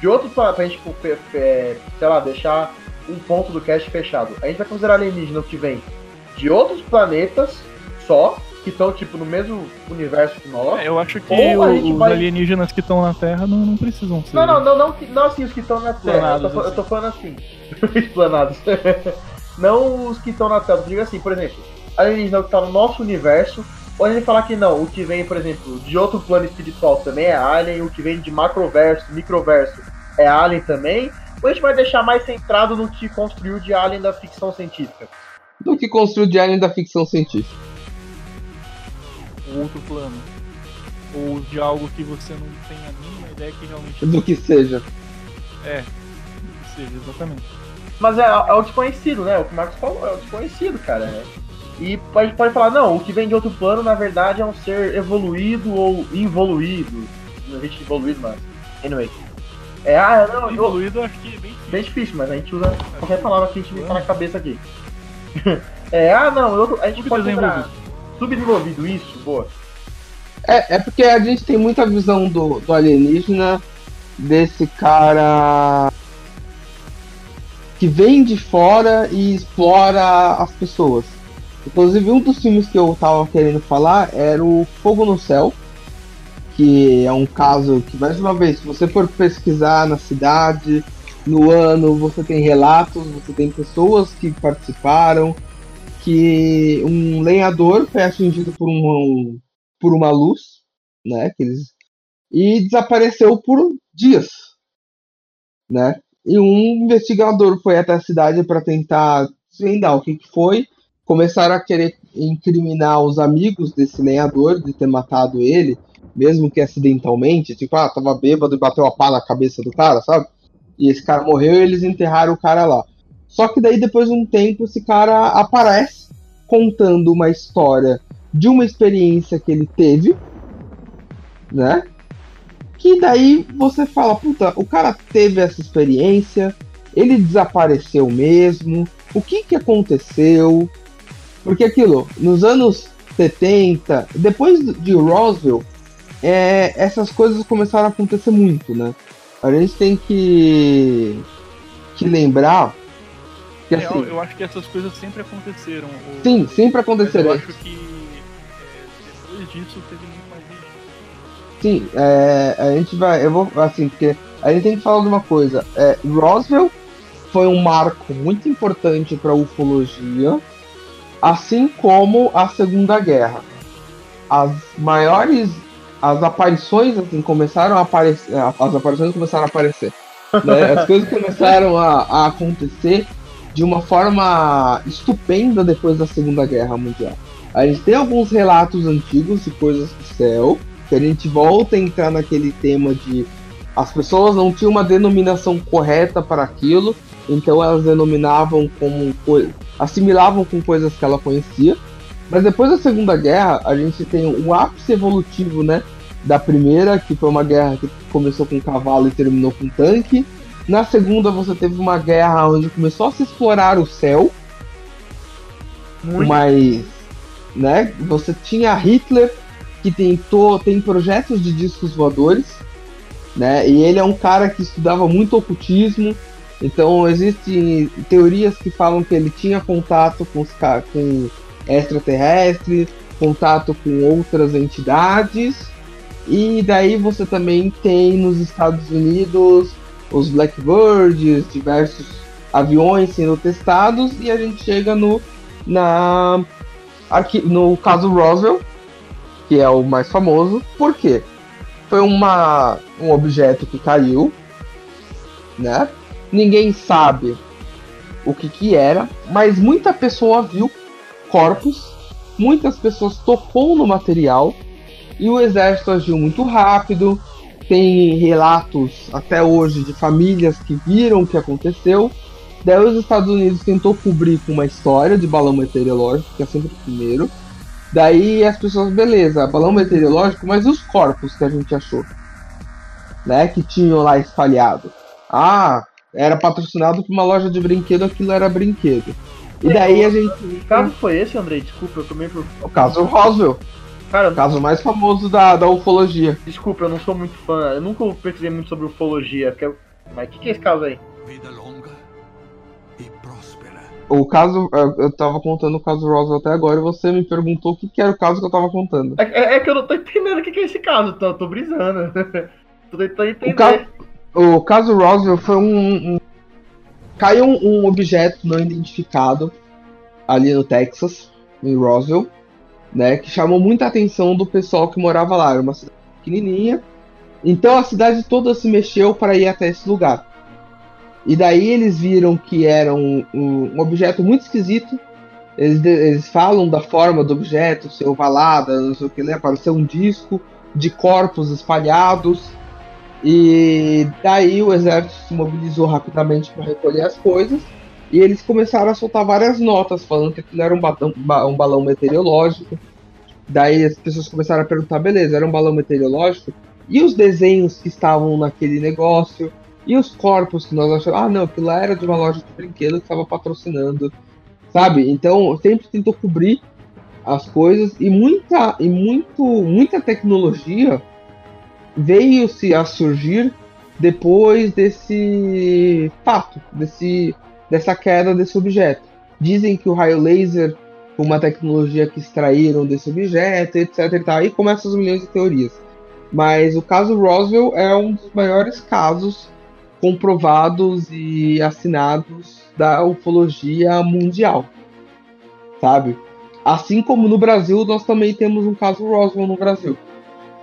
de outro planeta, pra gente, tipo, sei lá, deixar um ponto do cast fechado. A gente vai considerar alienígena o que vem de outros planetas só, que estão, tipo, no mesmo universo que nós. É, eu acho que o- os vai- alienígenas que estão na Terra não, não precisam ser. Não, não, não, não, não assim os que estão na Terra. Eu tô, eu assim. tô falando assim. Explanados. não os que estão na Terra. Eu digo assim, por exemplo, alienígena que tá no nosso universo. Ou a gente falar que não, o que vem, por exemplo, de outro plano espiritual também é alien, o que vem de macroverso, microverso é alien também. Ou a gente vai deixar mais centrado no que construiu de alien da ficção científica? Do que construiu de alien da ficção científica. Um outro plano. Ou de algo que você não tem a mínima ideia que realmente Do que seja. é. Que seja, exatamente. Mas é, é o desconhecido, né? O que o Marcos falou, é o desconhecido, cara. É. E a gente pode falar, não, o que vem de outro plano, na verdade, é um ser evoluído ou involuído. A gente evoluído, mas. Anyway. É, ah, não, eu, Evoluído eu acho que é bem difícil. bem difícil, mas a gente usa qualquer palavra que a gente tá na cabeça aqui. é, ah, não, eu, a gente pode lembrar. Subdesenvolvido, isso, boa. É, é porque a gente tem muita visão do, do alienígena desse cara que vem de fora e explora as pessoas. Inclusive, um dos filmes que eu tava querendo falar era o Fogo no Céu, que é um caso que, mais uma vez, se você for pesquisar na cidade, no ano, você tem relatos, você tem pessoas que participaram, que um lenhador foi atingido por uma, por uma luz, né, que eles, e desapareceu por dias, né? E um investigador foi até a cidade para tentar desvendar o que, que foi. Começaram a querer incriminar os amigos desse lenhador de ter matado ele, mesmo que acidentalmente, tipo, ah, tava bêbado e bateu a pá na cabeça do cara, sabe? E esse cara morreu e eles enterraram o cara lá. Só que daí, depois de um tempo, esse cara aparece contando uma história de uma experiência que ele teve, né? Que daí você fala, puta, o cara teve essa experiência, ele desapareceu mesmo, o que que aconteceu? Porque aquilo, nos anos 70, depois de Roswell, é, essas coisas começaram a acontecer muito, né? A gente tem que, que lembrar É, assim, eu, eu acho que essas coisas sempre aconteceram. sim, sempre mas aconteceram. Eu acho que é, depois disso teve muito mais gente. Sim, é, a gente vai. Eu vou. Assim, porque a gente tem que falar de uma coisa. É, Roswell foi um marco muito importante para a ufologia, assim como a Segunda Guerra. As maiores. As aparições assim, começaram a aparecer. As aparições começaram a aparecer. né? As coisas começaram a, a acontecer de uma forma estupenda depois da Segunda Guerra Mundial. A gente tem alguns relatos antigos de coisas do céu, que a gente volta a entrar naquele tema de as pessoas não tinham uma denominação correta para aquilo, então elas denominavam como assimilavam com coisas que ela conhecia. Mas depois da Segunda Guerra, a gente tem o ápice evolutivo, né, da primeira, que foi uma guerra que começou com cavalo e terminou com tanque. Na segunda, você teve uma guerra onde começou a se explorar o céu, Muito. mas, né, você tinha Hitler que tentou, tem projetos de discos voadores, né, e ele é um cara que estudava muito ocultismo, então existem teorias que falam que ele tinha contato com os com extraterrestres, contato com outras entidades, e daí você também tem nos Estados Unidos os Blackbirds, diversos aviões sendo testados, e a gente chega no na aqui no caso Roswell, que é o mais famoso. Por quê? Foi uma um objeto que caiu, né? Ninguém sabe o que que era, mas muita pessoa viu corpos, muitas pessoas tocou no material e o exército agiu muito rápido. Tem relatos até hoje de famílias que viram o que aconteceu. Daí os Estados Unidos tentou cobrir com uma história de balão meteorológico, que é sempre o primeiro. Daí as pessoas, beleza, balão meteorológico, mas e os corpos que a gente achou? Né, que tinham lá espalhado. Ah, era patrocinado por uma loja de brinquedo, aquilo era brinquedo. E daí a gente. Que caso foi esse, Andrei? Desculpa, eu tomei por. O caso Roswell, Cara, o caso mais famoso da, da ufologia. desculpa, eu não sou muito fã. Eu nunca pesquisei muito sobre ufologia. Porque eu... Mas o que, que é esse caso aí? Vida longa e próspera. O caso, eu tava contando o caso Roswell até agora e você me perguntou o que, que era o caso que eu tava contando. É, é- é que eu não tô entendendo o que, que é esse caso. Tô, tô brisando. tô tentando entender. O caso, o caso Roswell foi um. um- caiu um, um objeto não identificado ali no Texas, em Roswell, né? Que chamou muita atenção do pessoal que morava lá. Era uma cidade pequenininha. Então a cidade toda se mexeu para ir até esse lugar. E daí eles viram que era um, um- objeto muito esquisito. Eles, eles falam da forma do objeto, ser ovalada, não sei o que, né? Pareceu um disco de corpos espalhados. E daí o exército se mobilizou rapidamente para recolher as coisas. E eles começaram a soltar várias notas falando que aquilo era um balão, um balão meteorológico. Daí as pessoas começaram a perguntar, beleza, era um balão meteorológico? E os desenhos que estavam naquele negócio? E os corpos que nós achamos? Ah, não, aquilo lá era de uma loja de brinquedo que estava patrocinando. Sabe? Então sempre tentou cobrir as coisas e muita e muito muita tecnologia veio se a surgir depois desse fato, desse dessa queda desse objeto. Dizem que o raio laser uma tecnologia que extraíram desse objeto, etc e tal. E começam as milhões de teorias. Mas o caso Roswell é um dos maiores casos comprovados e assinados da ufologia mundial. Sabe? Assim como no Brasil, nós também temos um caso Roswell no Brasil.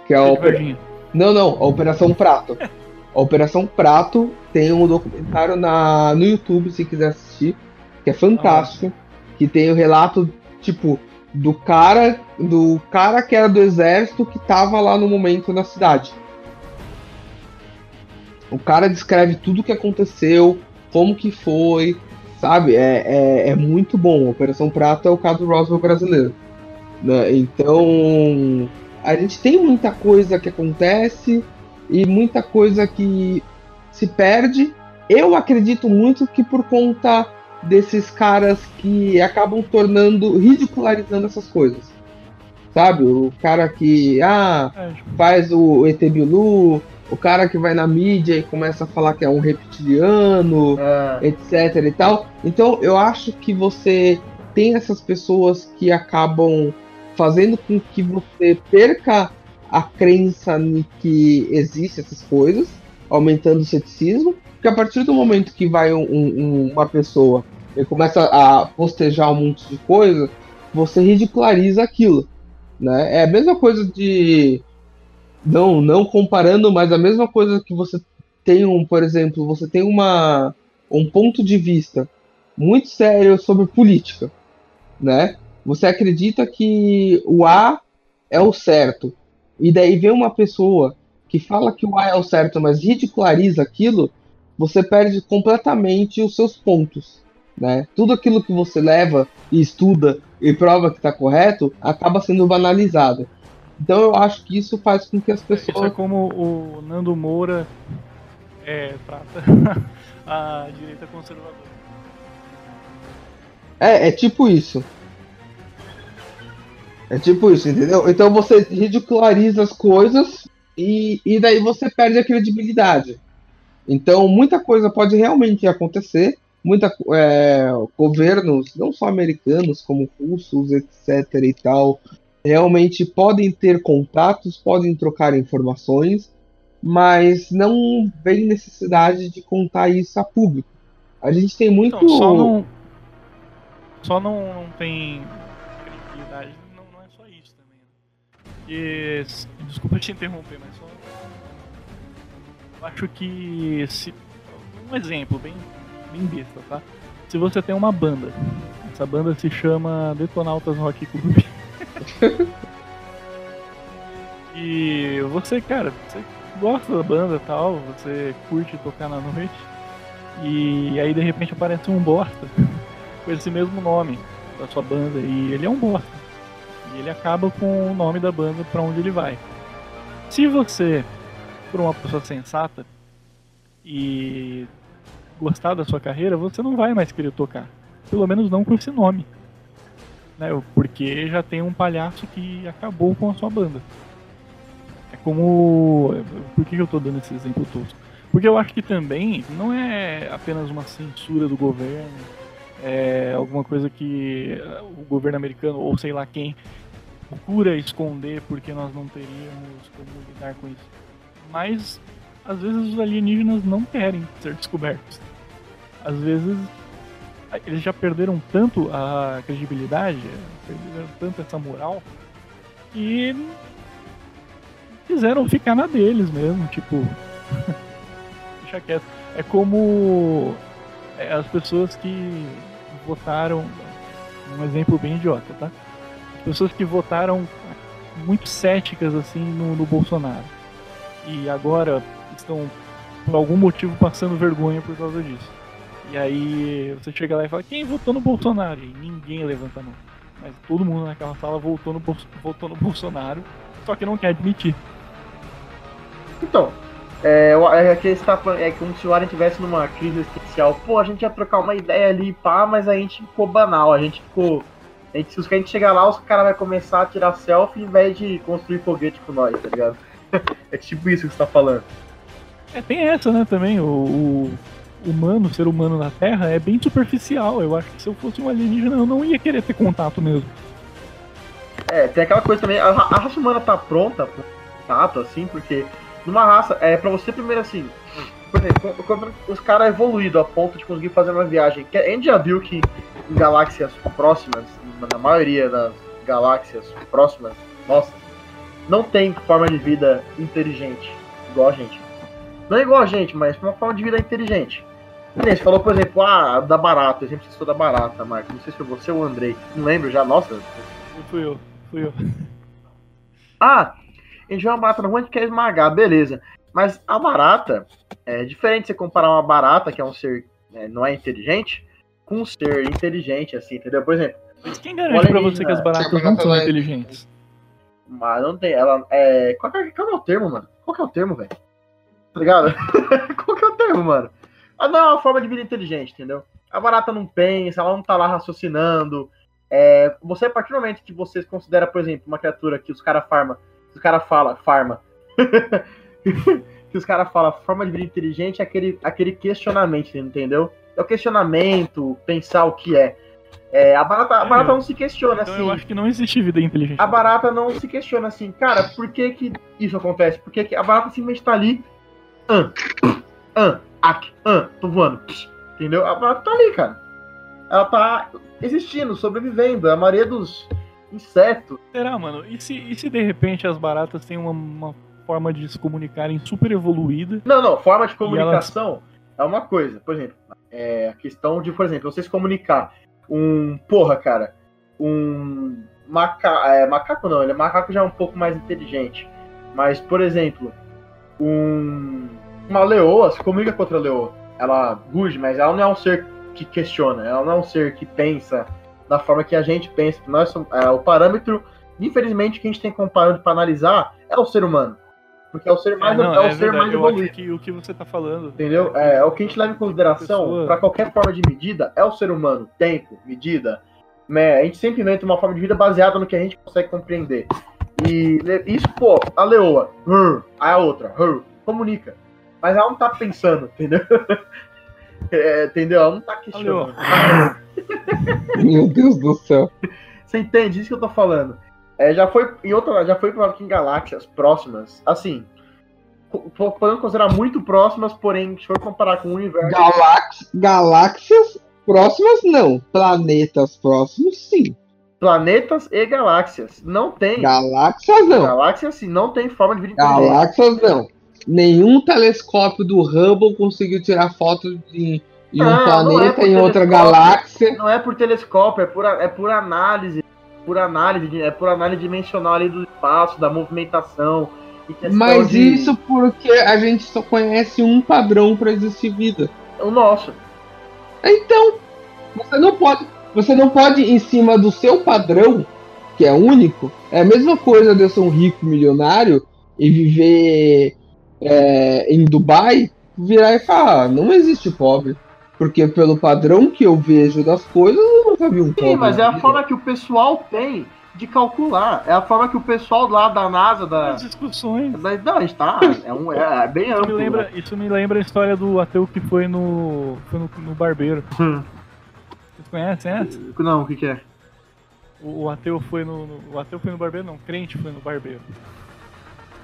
Que é a Oper... Não, não, a Operação Prato. A Operação Prato tem um documentário na, no YouTube, se quiser assistir, que é fantástico. Que tem o relato, tipo, do cara. Do cara que era do exército que tava lá no momento na cidade. O cara descreve tudo o que aconteceu, como que foi, sabe? É, é, é muito bom. A Operação Prata é o caso Roswell brasileiro. Né? Então, a gente tem muita coisa que acontece e muita coisa que se perde. Eu acredito muito que por conta desses caras que acabam tornando, ridicularizando essas coisas. Sabe? O cara que ah, é, tipo faz o ET Bilu, o cara que vai na mídia e começa a falar que é um reptiliano, é. etc e tal. Então eu acho que você tem essas pessoas que acabam fazendo com que você perca a crença em que existem essas coisas, aumentando o ceticismo, porque a partir do momento que vai um, um, uma pessoa e começa a postejar um monte de coisa, você ridiculariza aquilo. Né? É a mesma coisa de não, não comparando, mas a mesma coisa que você tem um, por exemplo, você tem uma um ponto de vista muito sério sobre política, né? Você acredita que o A é o certo, e daí vem uma pessoa que fala que o A é o certo, mas ridiculariza aquilo, você perde completamente os seus pontos, né? Tudo aquilo que você leva e estuda e prova que está correto acaba sendo banalizado. Então eu acho que isso faz com que as pessoas. Isso é como o Nando Moura é, trata a direita conservadora. É, é tipo isso. É tipo isso, entendeu? Então você ridiculariza as coisas e, e daí você perde a credibilidade. Então muita coisa pode realmente acontecer. Muita é, governos, não só americanos, como russos, etc. e tal, realmente podem ter contatos, podem trocar informações, mas não vem necessidade de contar isso a público. A gente tem muito. Então, só não, só não, não tem Desculpa te interromper, mas só. Eu acho que se. Um exemplo bem, bem besta, tá? Se você tem uma banda, essa banda se chama Detonautas Rock Club. e você, cara, você gosta da banda e tal, você curte tocar na noite, e aí de repente aparece um bosta com esse mesmo nome da sua banda, e ele é um bosta. E ele acaba com o nome da banda para onde ele vai. Se você for uma pessoa sensata e gostar da sua carreira, você não vai mais querer tocar. Pelo menos não com esse nome né? Porque já tem um palhaço que acabou com a sua banda. É como. Por que eu tô dando esse exemplo tosco? Porque eu acho que também não é apenas uma censura do governo, é alguma coisa que o governo americano, ou sei lá quem, procura esconder porque nós não teríamos como lidar com isso. Mas às vezes os alienígenas não querem ser descobertos. Às vezes eles já perderam tanto a credibilidade, perderam tanto essa moral, que quiseram ficar na deles mesmo, tipo. deixa quieto. É como é, as pessoas que votaram. Um exemplo bem idiota, tá? As pessoas que votaram muito céticas assim no, no Bolsonaro. E agora estão, por algum motivo, passando vergonha por causa disso. E aí você chega lá e fala, quem votou no Bolsonaro? E ninguém levanta a mão. Mas todo mundo naquela sala votou no, votou no Bolsonaro, só que não quer admitir. Então, é, é que tá falando, é como se o Alien estivesse numa crise existencial. Pô, a gente ia trocar uma ideia ali, pá, mas a gente ficou banal, a gente ficou. A gente, se a gente chegar lá, os caras vão começar a tirar selfie em vez de construir foguete com nós, tá ligado? é tipo isso que você tá falando. É, tem essa, né, também. O, o humano, o ser humano na Terra é bem superficial. Eu acho que se eu fosse um alienígena, eu não ia querer ter contato mesmo. É, tem aquela coisa também, a, a raça humana tá pronta pro contato, assim, porque numa raça, é pra você primeiro assim, por exemplo, quando- os caras evoluídos a ponto de conseguir fazer uma viagem, que a gente já viu que em galáxias próximas, na maioria das galáxias próximas, nossa, não tem forma de vida inteligente, igual a gente. Não é igual a gente, mas uma forma de vida inteligente. Você falou, por exemplo, ah, da barata, exemplo que você da barata, Marcos. Não sei se foi você ou o Andrei. Não lembro já, nossa, Fui eu, fui eu. ah, a gente vê uma barata na rua, a gente quer esmagar, beleza. Mas a barata, é diferente você comparar uma barata, que é um ser, né, não é inteligente, com um ser inteligente, assim, entendeu? Por exemplo, Mas quem garante pra você que as baratas Chama não são pela- inteligentes? mas não tem, ela, é, qual, que é, qual é o termo, mano? Qual que é o termo, velho? Tá ligado? qual que é o termo, mano? Ah, não é uma forma de vida inteligente, entendeu? A barata não pensa, ela não tá lá raciocinando. É, você, a partir do momento que você considera, por exemplo, uma criatura que os caras farma, que os caras fala, farma, que os caras falam forma de vida inteligente é aquele, aquele questionamento, entendeu? É o questionamento, pensar o que é. É, a barata, a É, barata eu- não se questiona Então assim. eu acho que não existe vida inteligente. A barata não se questiona assim, cara, por que que isso acontece? Por que que a barata simplesmente tá ali, ah, ah, ac, ah, tô voando, entendeu? A barata tá ali, cara. Ela tá existindo, sobrevivendo. A maioria dos insetos. Será, mano? E se, e se de repente as baratas têm uma, uma forma de se comunicarem super evoluída? Não, não, forma de comunicação é uma coisa. Por exemplo, é a questão de, por exemplo, você se comunicar. Um, porra, cara, um maca, é, macaco não, ele é macaco já é um pouco mais inteligente. Mas, por exemplo, um, uma leoa se comunica com outra leoa. Ela ruge, mas ela não é um ser que questiona, ela não é um ser que pensa da forma que a gente pensa. Nós somos, é, o parâmetro, infelizmente, que a gente tem como parâmetro para analisar é o ser humano. Porque é o ser mais, É, não, é o é ser verdade, mais evoluído. que o que você tá falando. Entendeu? É, é o que a gente leva em consideração para qualquer forma de medida é o ser humano. Tempo, medida. Né? A gente sempre inventa uma forma de vida baseada no que a gente consegue compreender. E isso, pô, a leoa, "Rrr", a outra, "Rrr", comunica. Mas ela não tá pensando, entendeu? É, entendeu? Ela não tá questionando. Meu Deus do céu. Você entende isso que eu tô falando? É, já foi em outra, já foi que em galáxias próximas, assim, podemos considerar muito próximas, porém, se for comparar com o universo, Galax... Galáxias próximas, não. Planetas próximos, sim. planetas e galáxias. Não tem. Galáxias, não. Galáxias, sim, não tem forma de vida inteligente. Galáxias, não. Nenhum telescópio do Hubble conseguiu tirar foto de, de um é planeta por em outra galáxia. Não é por telescópio, é por, é por análise. Por análise, é por análise dimensional ali do espaço, da movimentação. Mas de- isso porque a gente só conhece um padrão para existir vida. O nosso. Então, você não pode, você não pode em cima do seu padrão, que é único. É a mesma coisa de eu ser um rico milionário e viver é, em Dubai, virar e falar, ah, não existe pobre. Porque pelo padrão que eu vejo das coisas, eu nunca vi um pobre. Sim, mas é a forma que o pessoal tem de calcular. É a forma que o pessoal lá da NASA, da. As discussões. da não, a gente tá. É, um, é, é bem Isso me, amplo. lembra, né? isso me lembra a história do ateu que foi no. Foi no, no barbeiro. Hum. Vocês conhecem essa? Não, o que, que é? O, o ateu foi no, no- O ateu foi no barbeiro, não, o crente foi no barbeiro.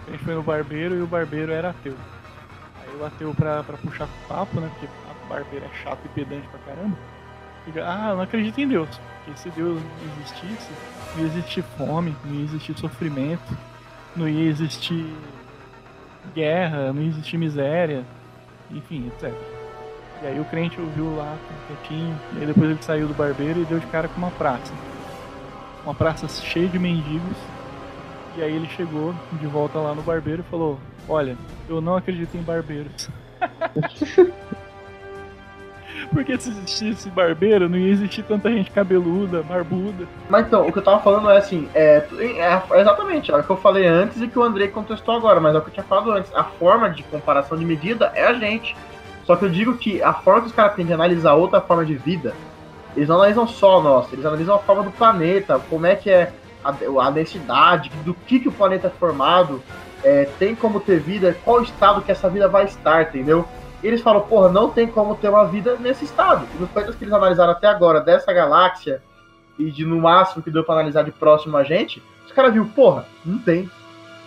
O crente foi no barbeiro e o barbeiro era ateu. Aí o ateu pra, pra puxar papo, né? Porque a barbeiro é chato e pedante pra caramba. Ah, eu não acredito em Deus. Porque se Deus existisse, não ia existir fome, não ia existir sofrimento, não ia existir guerra, não ia existir miséria, enfim, etc. E aí o crente ouviu lá, quietinho, e aí depois ele saiu do barbeiro e deu de cara com uma praça uma praça cheia de mendigos. E aí ele chegou de volta lá no barbeiro e falou: Olha, eu não acredito em barbeiros. Porque se existisse barbeiro, não ia existir tanta gente cabeluda, barbuda. Mas então, o que eu tava falando é assim, é, é, é exatamente é o que eu falei antes e que o Andrei contestou agora, mas é o que eu tinha falado antes. A forma de comparação de medida é a gente. Só que eu digo que a forma que os caras têm de analisar outra forma de vida, eles não analisam só a nossa, eles analisam a forma do planeta, como é que é a, a densidade, do que, que o planeta é formado, é, tem como ter vida, qual estado que essa vida vai estar, entendeu? Eles falam, porra, não tem como ter uma vida nesse estado. E nos planetas que eles analisaram até agora dessa galáxia, e de no máximo que deu pra analisar de próximo a gente, os caras viram, porra, não tem.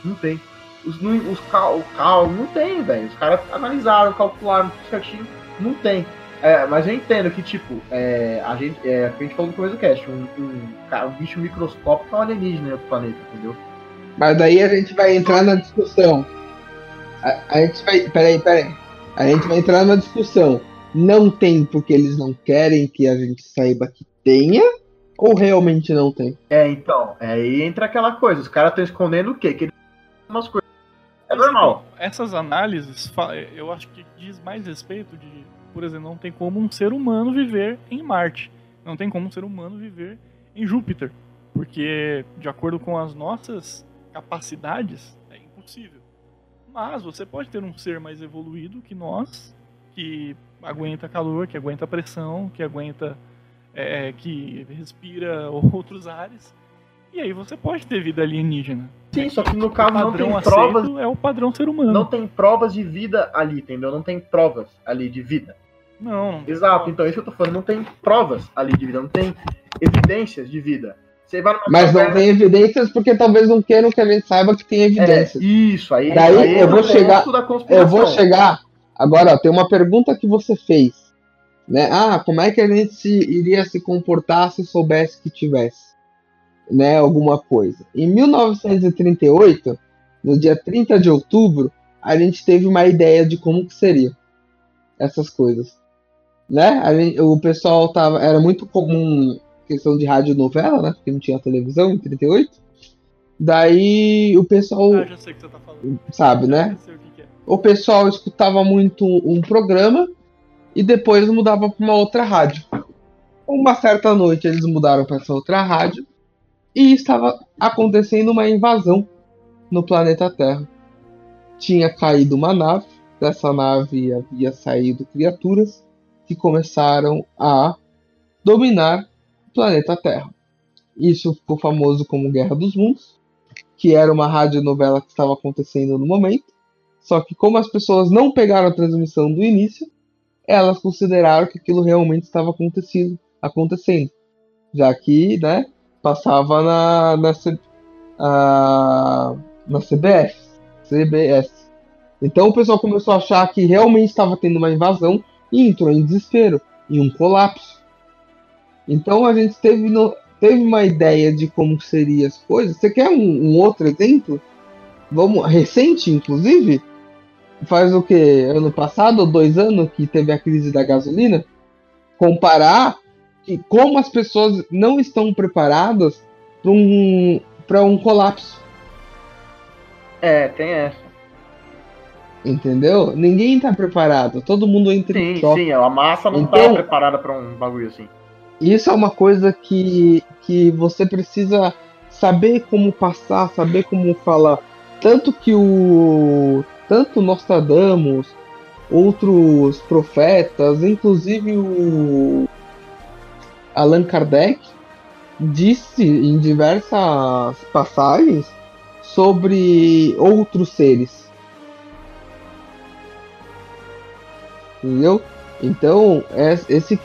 Não tem. Os, os cal, cal não tem, velho. Os caras analisaram, calcularam certinho, não tem. É, mas eu entendo que, tipo, é, a gente, é, a gente falou no começo do cast, um, um, um bicho microscópico é um alienígena em outro planeta, entendeu? Mas daí a gente vai entrar na discussão. A, a gente vai. Peraí, peraí. A gente vai entrar numa discussão. Não tem porque eles não querem que a gente saiba que tenha? Ou realmente não tem? É, então. Aí entra aquela coisa. Os caras estão escondendo o quê? Que eles umas coisas. É normal. Essas análises, eu acho que diz mais respeito de, por exemplo, não tem como um ser humano viver em Marte. Não tem como um ser humano viver em Júpiter. Porque, de acordo com as nossas capacidades, é impossível. Mas você pode ter um ser mais evoluído que nós, que aguenta calor, que aguenta pressão, que aguenta. É, que respira outros ares. E aí você pode ter vida alienígena. Sim, só que no caso não tem provas. É o padrão ser humano. Não tem provas de vida ali, entendeu? Não tem provas ali de vida. Não, não Exato, então é isso que eu tô falando. Não tem provas ali de vida, não tem evidências de vida. Mas não tem evidências porque talvez não queiram que a gente saiba que tem evidências. É, isso, aí, Daí aí eu vou chegar. Eu vou chegar. Agora, ó, tem uma pergunta que você fez. Né? Ah, como é que a gente se, iria se comportar se soubesse que tivesse né, alguma coisa? Em 1938, no dia 30 de outubro, a gente teve uma ideia de como que seria essas coisas. Né? Gente, o pessoal tava. Era muito comum questão de rádio novela, né? Porque não tinha televisão em 38. Daí o pessoal. Ah, já sei o que você tá falando. Sabe, né? o, que é. o pessoal escutava muito um programa e depois mudava para uma outra rádio. Uma certa noite eles mudaram para essa outra rádio e estava acontecendo uma invasão no planeta Terra. Tinha caído uma nave, dessa nave havia saído criaturas que começaram a dominar planeta Terra. Isso ficou famoso como Guerra dos Mundos, que era uma radionovela que estava acontecendo no momento. Só que como as pessoas não pegaram a transmissão do início, elas consideraram que aquilo realmente estava acontecendo, acontecendo já que, né, passava na na, a, na CBS, CBS. Então o pessoal começou a achar que realmente estava tendo uma invasão e entrou em desespero, em um colapso. Então a gente teve, no, teve uma ideia de como seriam as coisas. Você quer um, um, outro exemplo? Vamos, recente, inclusive? Faz o que? Ano passado ou dois anos que teve a crise da gasolina? Comparar que como as pessoas não estão preparadas para um, um colapso. É, tem essa. Entendeu? Ninguém está preparado. Todo mundo entra sim, em choque. Sim, a massa não está então, preparada para um bagulho assim. Isso é uma coisa que, que você precisa saber como passar, saber como falar. Tanto que o. Tanto Nostradamus, outros profetas, inclusive o Allan Kardec, disse em diversas passagens sobre outros seres. Entendeu? Então, esse,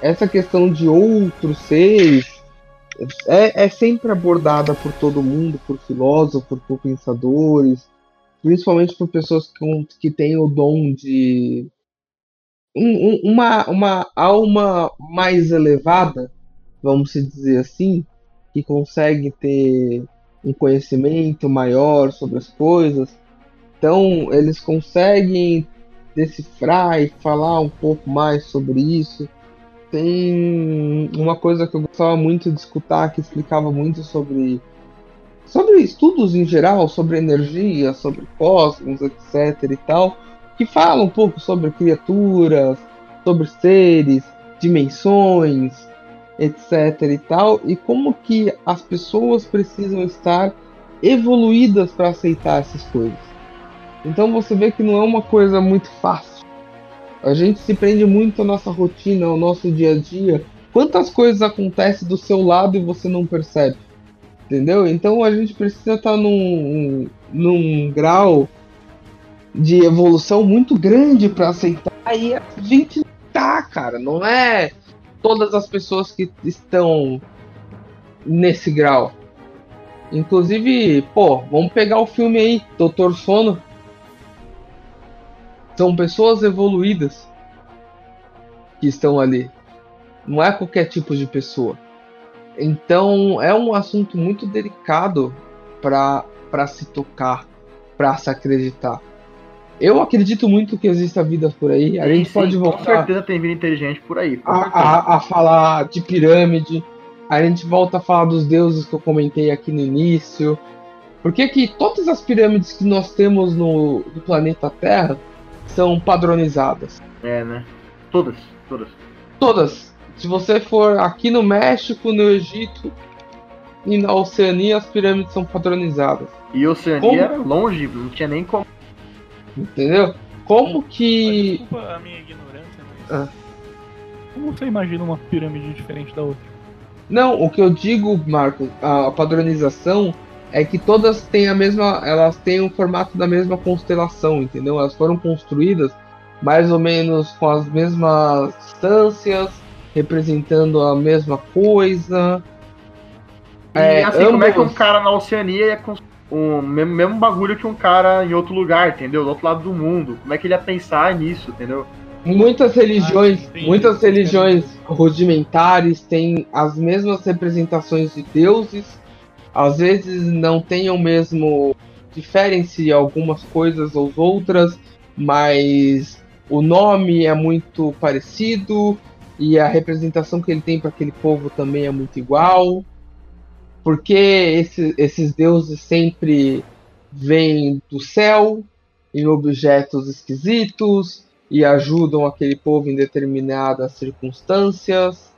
essa questão de outros seres é, é sempre abordada por todo mundo, por filósofos, por pensadores, principalmente por pessoas que, que têm o dom de um, um, uma, uma alma mais elevada, vamos dizer assim, que consegue ter um conhecimento maior sobre as coisas. Então, eles conseguem decifrar e falar um pouco mais sobre isso. Tem uma coisa que eu gostava muito de escutar que explicava muito sobre sobre estudos em geral, sobre energia, sobre cosmos, etc e tal, que fala um pouco sobre criaturas, sobre seres, dimensões, etc e tal, e como que as pessoas precisam estar evoluídas para aceitar essas coisas. Então você vê que não é uma coisa muito fácil. A gente se prende muito à nossa rotina, ao nosso dia a dia. Quantas coisas acontecem do seu lado e você não percebe? Entendeu? Então a gente precisa estar num, num grau de evolução muito grande para aceitar. E a gente tá, cara. Não é todas as pessoas que estão nesse grau. Inclusive, pô, vamos pegar o filme aí, Doutor Sono. São pessoas evoluídas que estão ali. Não é qualquer tipo de pessoa. Então é um assunto muito delicado para se tocar, para se acreditar. Eu acredito muito que exista vida por aí. A sim, gente sim, pode voltar. Com certeza tem vida inteligente por aí. A, a, a, falar de pirâmide. A gente volta a falar dos deuses que eu comentei aqui no início. Porque que todas as pirâmides que nós temos no, no planeta Terra são padronizadas. É, né? Todas, todas. Todas. Se você for aqui no México, no Egito e na Oceania, as pirâmides são padronizadas. E Oceania era longe, não tinha nem como. Entendeu? Como que. Desculpa a minha ignorância, mas. Ah. Como você imagina uma pirâmide diferente da outra? Não, o que eu digo, Marco, a padronização é que todas têm a mesma, elas têm o formato da mesma constelação, entendeu? Elas foram construídas mais ou menos com as mesmas distâncias, representando a mesma coisa. E é, assim, ambos... como é que um cara na Oceania ia um mesmo, mesmo bagulho que um cara em outro lugar, entendeu? Do outro lado do mundo. Como é que ele ia pensar nisso, entendeu? Muitas religiões, ah, muitas religiões rudimentares têm as mesmas representações de deuses às vezes não tenham mesmo diferem-se algumas coisas ou outras, mas o nome é muito parecido e a representação que ele tem para aquele povo também é muito igual. Porque esse, esses deuses sempre vêm do céu em objetos esquisitos e ajudam aquele povo em determinadas circunstâncias,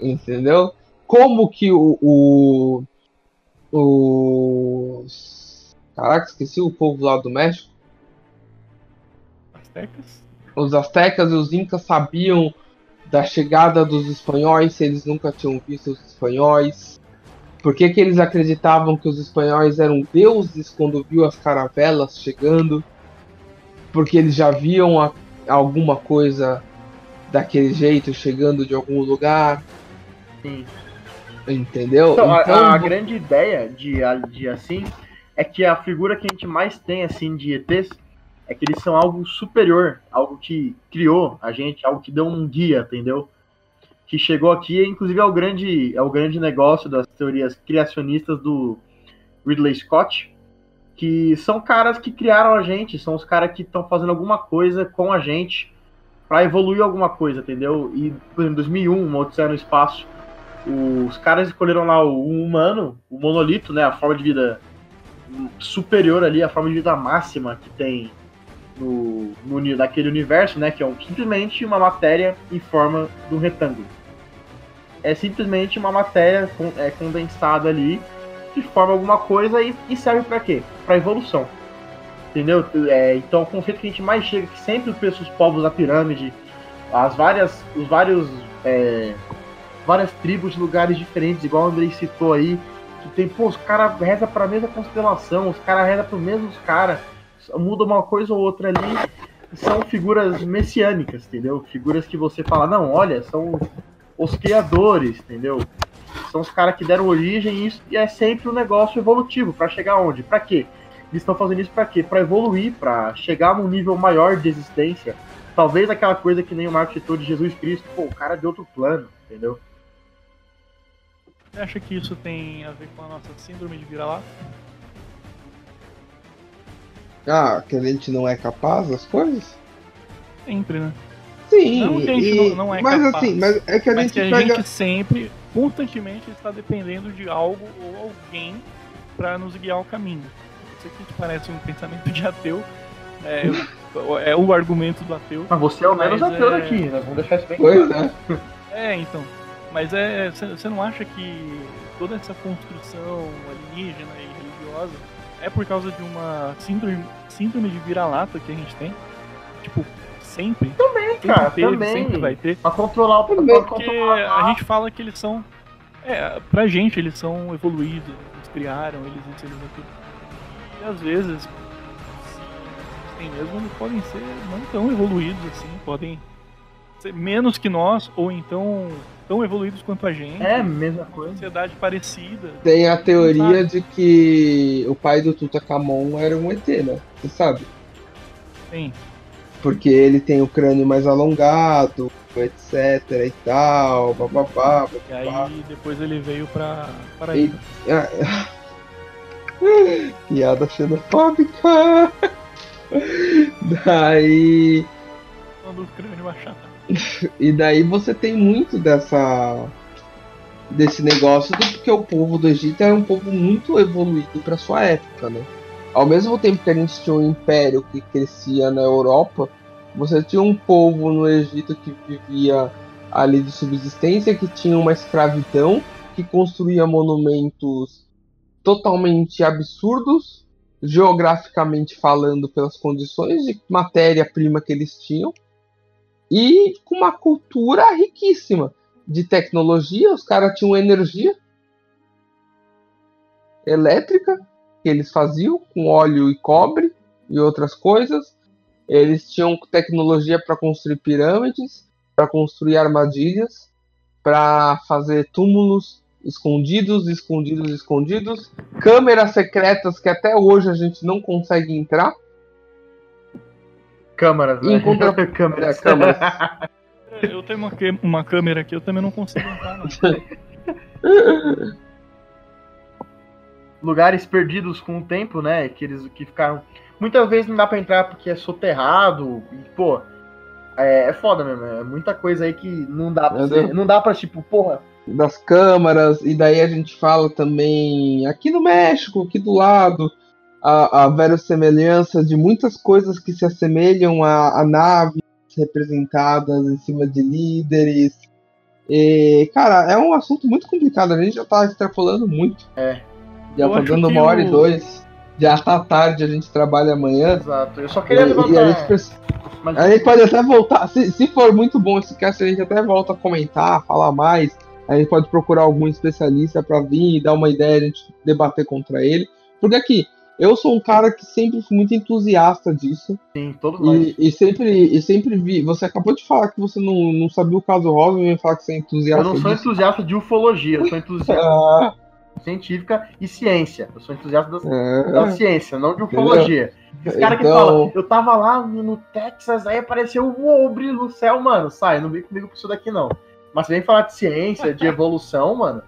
entendeu? Como que o, o os. Caraca, esqueci o povo lá do México. Aztecas? Os Aztecas e os Incas sabiam da chegada dos espanhóis se eles nunca tinham visto os espanhóis. Por que, que eles acreditavam que os espanhóis eram deuses quando viu as caravelas chegando? Porque eles já viam a, alguma coisa daquele jeito chegando de algum lugar. Sim. Entendeu? Então, então a, a, grande ideia de, de assim é que a figura que a gente mais tem assim de ETs é que eles são algo superior, algo que criou a gente, algo que deu um guia, entendeu? Que chegou aqui, inclusive é o grande, é o grande negócio das teorias criacionistas do Ridley Scott, que são caras que criaram a gente, são os caras que estão fazendo alguma coisa com a gente para evoluir alguma coisa, entendeu? E, por exemplo, em 2001, uma Odisseia no Espaço, os caras escolheram lá o humano, o monolito, né? A forma de vida superior ali, a forma de vida máxima que tem no, no daquele universo, né? Que é um, simplesmente uma matéria em forma de um retângulo. É simplesmente uma matéria é, condensada ali que forma alguma coisa e, e serve para quê? Para evolução. Entendeu? É, então o conceito que a gente mais chega, que sempre os povos da pirâmide, as várias, os vários é, várias tribos de lugares diferentes, igual o Andrei citou aí, que tem, pô, os caras rezam pra mesma constelação, os caras rezam pro mesmos caras, muda uma coisa ou outra ali, são figuras messiânicas, entendeu? Figuras que você fala, não, olha, são os criadores, entendeu? São os caras que deram origem e isso e é sempre um negócio evolutivo, para chegar onde? Para quê? Eles estão fazendo isso para quê? Para evoluir, para chegar num nível maior de existência. Talvez aquela coisa que nem o Marco citou de Jesus Cristo, pô, o cara é de outro plano, entendeu? Você acha que isso tem a ver com a nossa síndrome de vira-lata? Ah, que a gente não é capaz das coisas? Sempre, né? Sim, não que a gente e... não, não, é mas capaz. assim, mas é que a, mas gente, que a pega... gente sempre, constantemente, está dependendo de algo ou alguém para nos guiar ao caminho. Isso aqui parece um pensamento de ateu, É, é o argumento do ateu. Mas você é o menos ateu é- daqui, né? Vamos deixar isso bem Pois claro. é. É, então. Mas é. Você não acha que toda essa construção alienígena e religiosa é por causa de uma síndrome, síndrome de vira-lata que a gente tem? Tipo, sempre? Também, Sempre cara, teve, também. sempre vai ter. Pra controlar o Porque controlar a gente fala que eles são. É, pra gente eles são evoluídos, eles criaram, eles isso, eles aquilo. E às vezes, tem mesmo, eles podem ser não tão evoluídos assim, podem ser menos que nós, ou então tão evoluídos quanto a gente. É a mesma coisa. Sociedade parecida. Tem a teoria de que o pai do Tutankhamon era um ET, né? Você sabe? Tem. Porque ele tem o crânio mais alongado, etc e tal, bababá, E aí depois ele veio pra Paraíba. Ah, Piada xenofóbica. Daí. Quando o crânio achar. E daí você tem muito dessa. desse negócio do porque o povo do Egito era um povo muito evoluído para sua época, né? Ao mesmo tempo que a gente tinha um império que crescia na Europa, você tinha um povo no Egito que vivia ali de subsistência, que tinha uma escravidão, que construía monumentos totalmente absurdos, geograficamente falando, pelas condições de matéria-prima que eles tinham, e com uma cultura riquíssima de tecnologia. Os caras tinham energia elétrica que eles faziam com óleo e cobre e outras coisas. Eles tinham tecnologia para construir pirâmides, para construir armadilhas, para fazer túmulos escondidos, escondidos, escondidos, câmeras secretas que até hoje a gente não consegue entrar. Câmaras, né? Em contra- Câmeras. É, câmeras. Eu tenho uma, que- uma câmera aqui, eu também não consigo entrar, não. Lugares perdidos com o tempo, né? Que eles que ficaram. Muitas vezes não dá pra entrar porque é soterrado. E, pô, é, é foda mesmo. É muita coisa aí que não dá pra Meu você- Deus. Não dá pra, tipo, porra. das câmaras, e daí a gente fala também aqui no México, aqui do lado, a, a verossemelhança de muitas coisas que se assemelham a, a naves representadas em cima de líderes. E, cara, é um assunto muito complicado, a gente já tá extrapolando muito. É. Já Eu tá dando uma hora o- e dois. Já tá tarde, a gente trabalha amanhã. Exato. Eu só E, queria e a gente levantar. precisa. mas- A gente pode até voltar, se, se for muito bom esse cast, a gente até volta a comentar, falar mais. A gente pode procurar algum especialista para vir e dar uma ideia, a gente debater contra ele. Porque aqui, eu sou um cara que sempre fui muito entusiasta disso. Sim, todos nós. E, e sempre, e sempre vi. Você acabou de falar que você não, não sabia o caso Rosa e falar que você é Eu entusiasta não sou disso. entusiasta de ufologia, eu sou entusiasta Ah, científica e ciência. Eu sou entusiasta da, é. da ciência, não de ufologia. Esse cara que Então- fala, eu tava lá no Texas, aí apareceu um brilho no céu, mano. Sai, não vem comigo pra isso daqui, não. Mas você vem falar de ciência, de evolução, mano,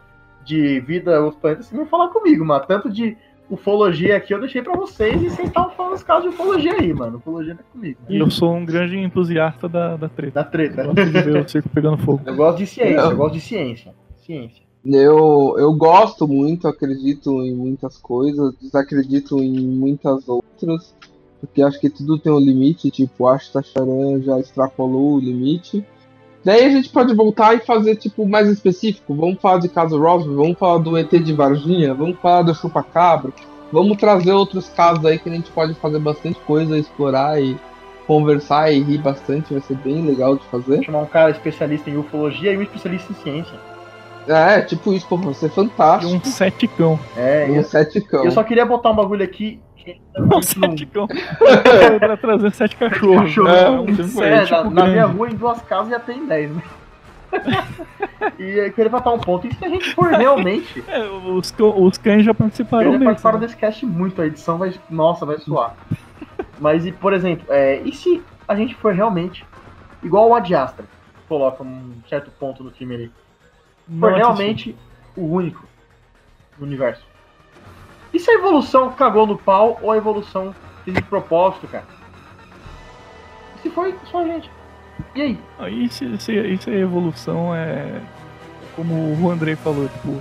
de vida, os planetas, você vem falar comigo, mano. Tanto de ufologia aqui eu deixei pra vocês e vocês estavam falando os casos de ufologia aí, mano. Ufologia não é comigo. E eu sou um grande entusiasta da, da treta. Da treta. Eu gosto de ver o circo pegando fogo. Eu gosto de ciência, Não. eu gosto de ciência. Ciência. Eu, eu gosto muito, acredito em muitas coisas, desacredito em muitas outras, porque acho que tudo tem um limite, tipo, acho que Charan já extrapolou o limite. Daí a gente pode voltar e fazer, tipo, mais específico. Vamos falar de caso Roswell, vamos falar do ET de Varginha, vamos falar do Chupacabra, vamos trazer outros casos aí que a gente pode fazer bastante coisa, explorar e conversar e rir bastante, vai ser bem legal de fazer. Chamar um cara especialista em ufologia e um especialista em ciência. É, tipo isso, pô, ser E fantástico. um seticão. É, Um eu, seticão. eu só queria botar um bagulho aqui. Um seticão. pra trazer sete cachorros. Cachorro. É, um É, é, na, tipo na minha rua, em duas casas, já tem 10, né? e eu queria botar um ponto. E se a gente for realmente. É, os, cão- os cães já participaram Eles desse. participaram né? desse cast muito, a edição vai. Nossa, vai suar. Mas, e, por exemplo, é, e se a gente for realmente igual o Adiastra, coloca um certo ponto no time ali, For assisti. realmente o único no universo? E se a evolução cagou no pau ou a evolução fez de propósito, cara? E se foi só a gente? E aí? Ah, E se, se, e se a evolução é. Como o Andrei falou, tipo.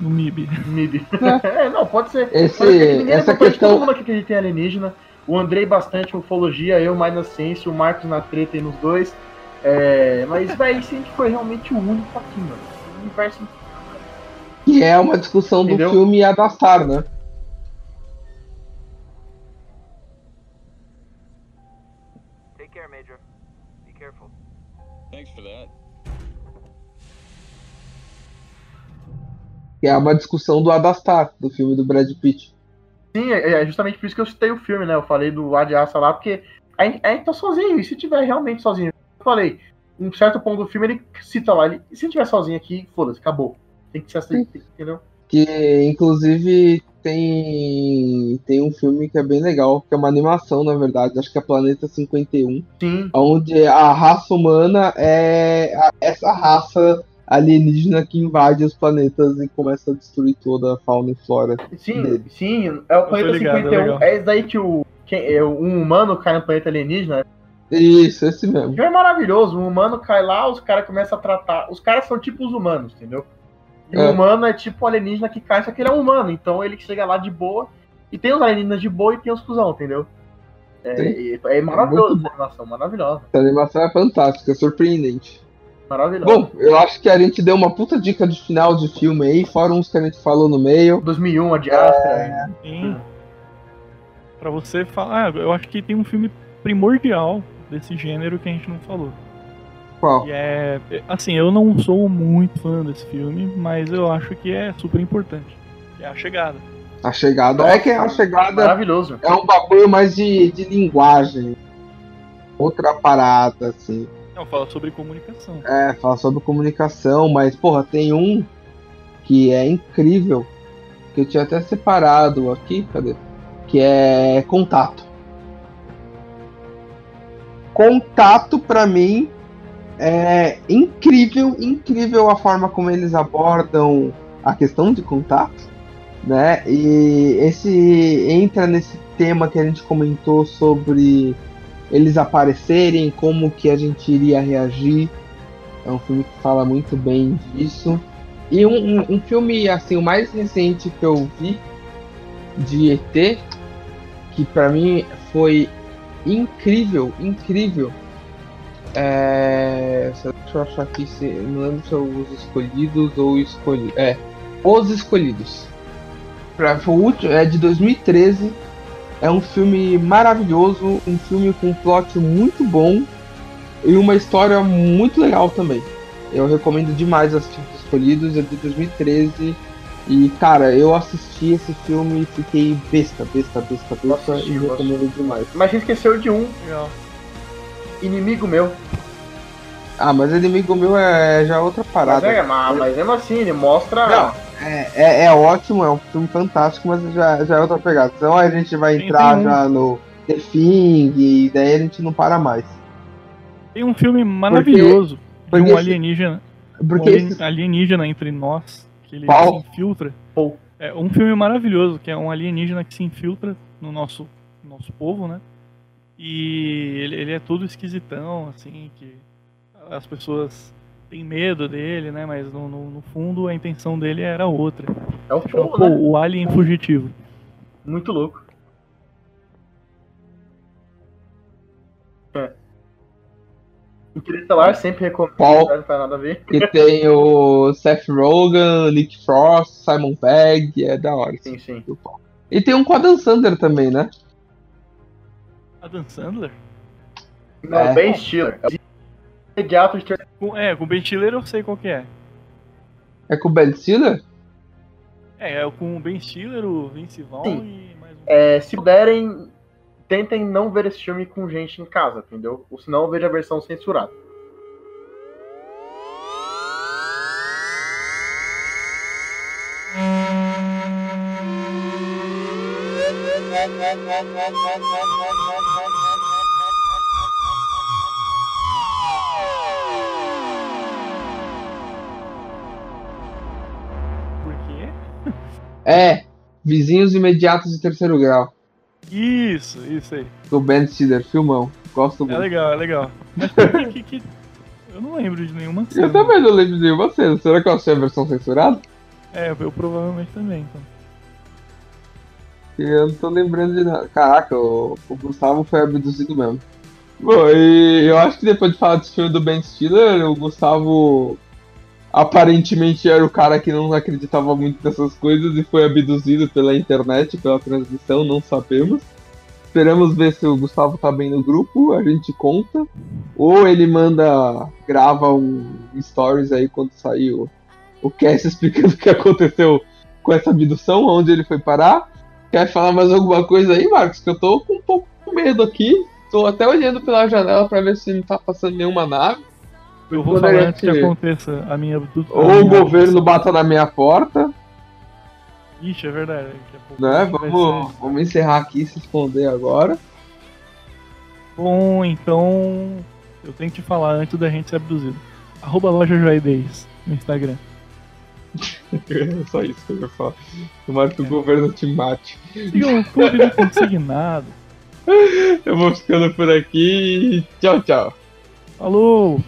No MIB. MIB. é, não, pode ser. Esse- Pode ser que essa isso, questão- Todo mundo aqui acredita em alienígena. O Andrei bastante ufologia, eu mais na ciência, o Marcos na treta aí nos dois. É, mas, velho, se a gente foi realmente o único aqui, mano. Universo Que é uma discussão Entendeu? do filme Adastar, né? Take care, Major. Be careful. Thanks for that. Que é uma discussão do Adastar, do filme do Brad Pitt. Sim, é é justamente por isso que eu citei o filme, né? Eu falei do Adiaça lá, porque a gente tá sozinho, e se tiver realmente sozinho? Eu falei, um certo ponto do filme ele cita lá, ele, e se tiver sozinho aqui, foda-se, acabou. Tem que ser assim, entendeu? Que inclusive tem tem um filme que é bem legal, que é uma animação, na verdade, acho que é Planeta 51, Sim, onde a raça humana é a- essa raça alienígena que invade os planetas e começa a destruir toda a fauna e flora. sim, Dele. sim, é o planeta ligado, é 51. legal. É esse daí que o, quem, é, um humano cai no planeta alienígena. Isso, esse mesmo. É maravilhoso, um humano cai lá, os caras começam a tratar. Os caras são tipo os humanos, entendeu? E É. o humano é tipo o alienígena que cai, só que ele é um humano, então ele chega lá de boa. E tem os alienígenas de boa e tem os cuzão, entendeu? É, e- é maravilhoso essa animação, maravilhosa. Essa animação é fantástica, é surpreendente. Maravilhosa. Bom, eu acho que a gente deu uma puta dica de final de filme aí, fora uns que a gente falou no meio. 2001, a de Astra. Sim. Pra você falar, ah, eu acho que tem um filme primordial desse gênero que a gente não falou. Qual? Que é. Assim, eu não sou muito fã desse filme, mas eu acho que é super importante. Que é a chegada. A chegada. é que a chegada Maravilhoso. é um bagulho mais de, de linguagem. Outra parada, assim. Não, fala sobre comunicação. É, fala sobre comunicação, mas, porra, tem um que é incrível, que eu tinha até separado aqui, cadê? Que é Contato. Contato, pra mim, é incrível, incrível a forma como eles abordam a questão de contato, né? E esse entra nesse tema que a gente comentou sobre eles aparecerem, como que a gente iria reagir. É um filme que fala muito bem disso. E um, um, um filme, assim, o mais recente que eu vi de ET, que pra mim foi incrível, incrível. É... Deixa eu achar aqui, se... não lembro se é Os Escolhidos ou Escolhidos. É, Os Escolhidos. Pra, foi o último, é de 2013. É um filme maravilhoso, um filme com um plot muito bom e uma história muito legal também. Eu recomendo demais assistir Os Escolhidos, é de 2013. E cara, eu assisti esse filme e fiquei besta, besta, besta, besta e recomendo demais. Mas a gente esqueceu de um Legal. inimigo meu. Ah, mas inimigo meu é já outra Mas, parada. é, mas, mas mesmo assim, ele mostra. Não, é, é, é ótimo, é um filme fantástico, mas já, já é outra pegada. Senão a gente vai Tem- entrar tem um- já no The Thing e daí a gente não para mais. Tem um filme maravilhoso de porque um esse- alienígena. Porque um alien- esse, alienígena entre nós, que ele se infiltra. É um filme maravilhoso, que é um alienígena que se infiltra no nosso, nosso povo, né? E ele, ele é todo esquisitão, assim, que as pessoas têm medo dele, né? Mas no, no, no fundo a intenção dele era outra. É o pô, né? o Alien Fugitivo. Muito louco. Interestelar sempre recomendo, Qual? né? não faz nada a ver. que tem o Seth Rogen, Nick Frost, Simon Pegg, é da hora. Sim, sim. E tem um com a Dan Sander também, né? Adam Sandler? Não, É. Ben Stiller. É imediato de. Com, é, com o Ben Stiller eu sei qual que é. É com o Ben Stiller? É, é com o Ben Stiller, o Vince Vaughn e mais um. É, se puderem, tentem não ver esse filme com gente em casa, entendeu? Ou senão veja a versão censurada. Por quê? É, Vizinhos Imediatos de Terceiro Grau. Isso, isso aí. Do Ben Stiller, filmão. Gosto É muito. legal, é legal. Por que, que, que- Eu não lembro de nenhuma cena. Eu também não lembro de nenhuma cena. Será que eu achei a versão censurada? É, eu provavelmente também, então. Eu não tô lembrando de nada. Caraca, o, o Gustavo foi abduzido mesmo. Bom, e eu acho que depois de falar desse filme do Ben Stiller, o Gustavo aparentemente era o cara que não acreditava muito nessas coisas e foi abduzido pela internet, pela transmissão, não sabemos. Esperamos ver se o Gustavo tá bem no grupo, a gente conta. Ou ele manda, grava um stories aí quando sair o, cast explicando o que aconteceu com essa abdução, onde ele foi parar. Quer falar mais alguma coisa aí, Marcos? Que eu tô com um pouco com medo aqui. Tô até olhando pela janela pra ver se não tá passando nenhuma nave. Eu vou falar a antes que aconteça a minha abdução. Ou o governo bata na minha porta, Ixi, é verdade. né? Vamos, ser- vamos encerrar aqui e se esconder agora. Bom, então eu tenho que te falar antes da gente ser abduzido. Arroba loja Joaidez no Instagram. É só isso que eu ia falar. Tomara que o governo te mate. Sigam o clube do consignado. Eu vou ficando por aqui. Tchau, tchau. Falou!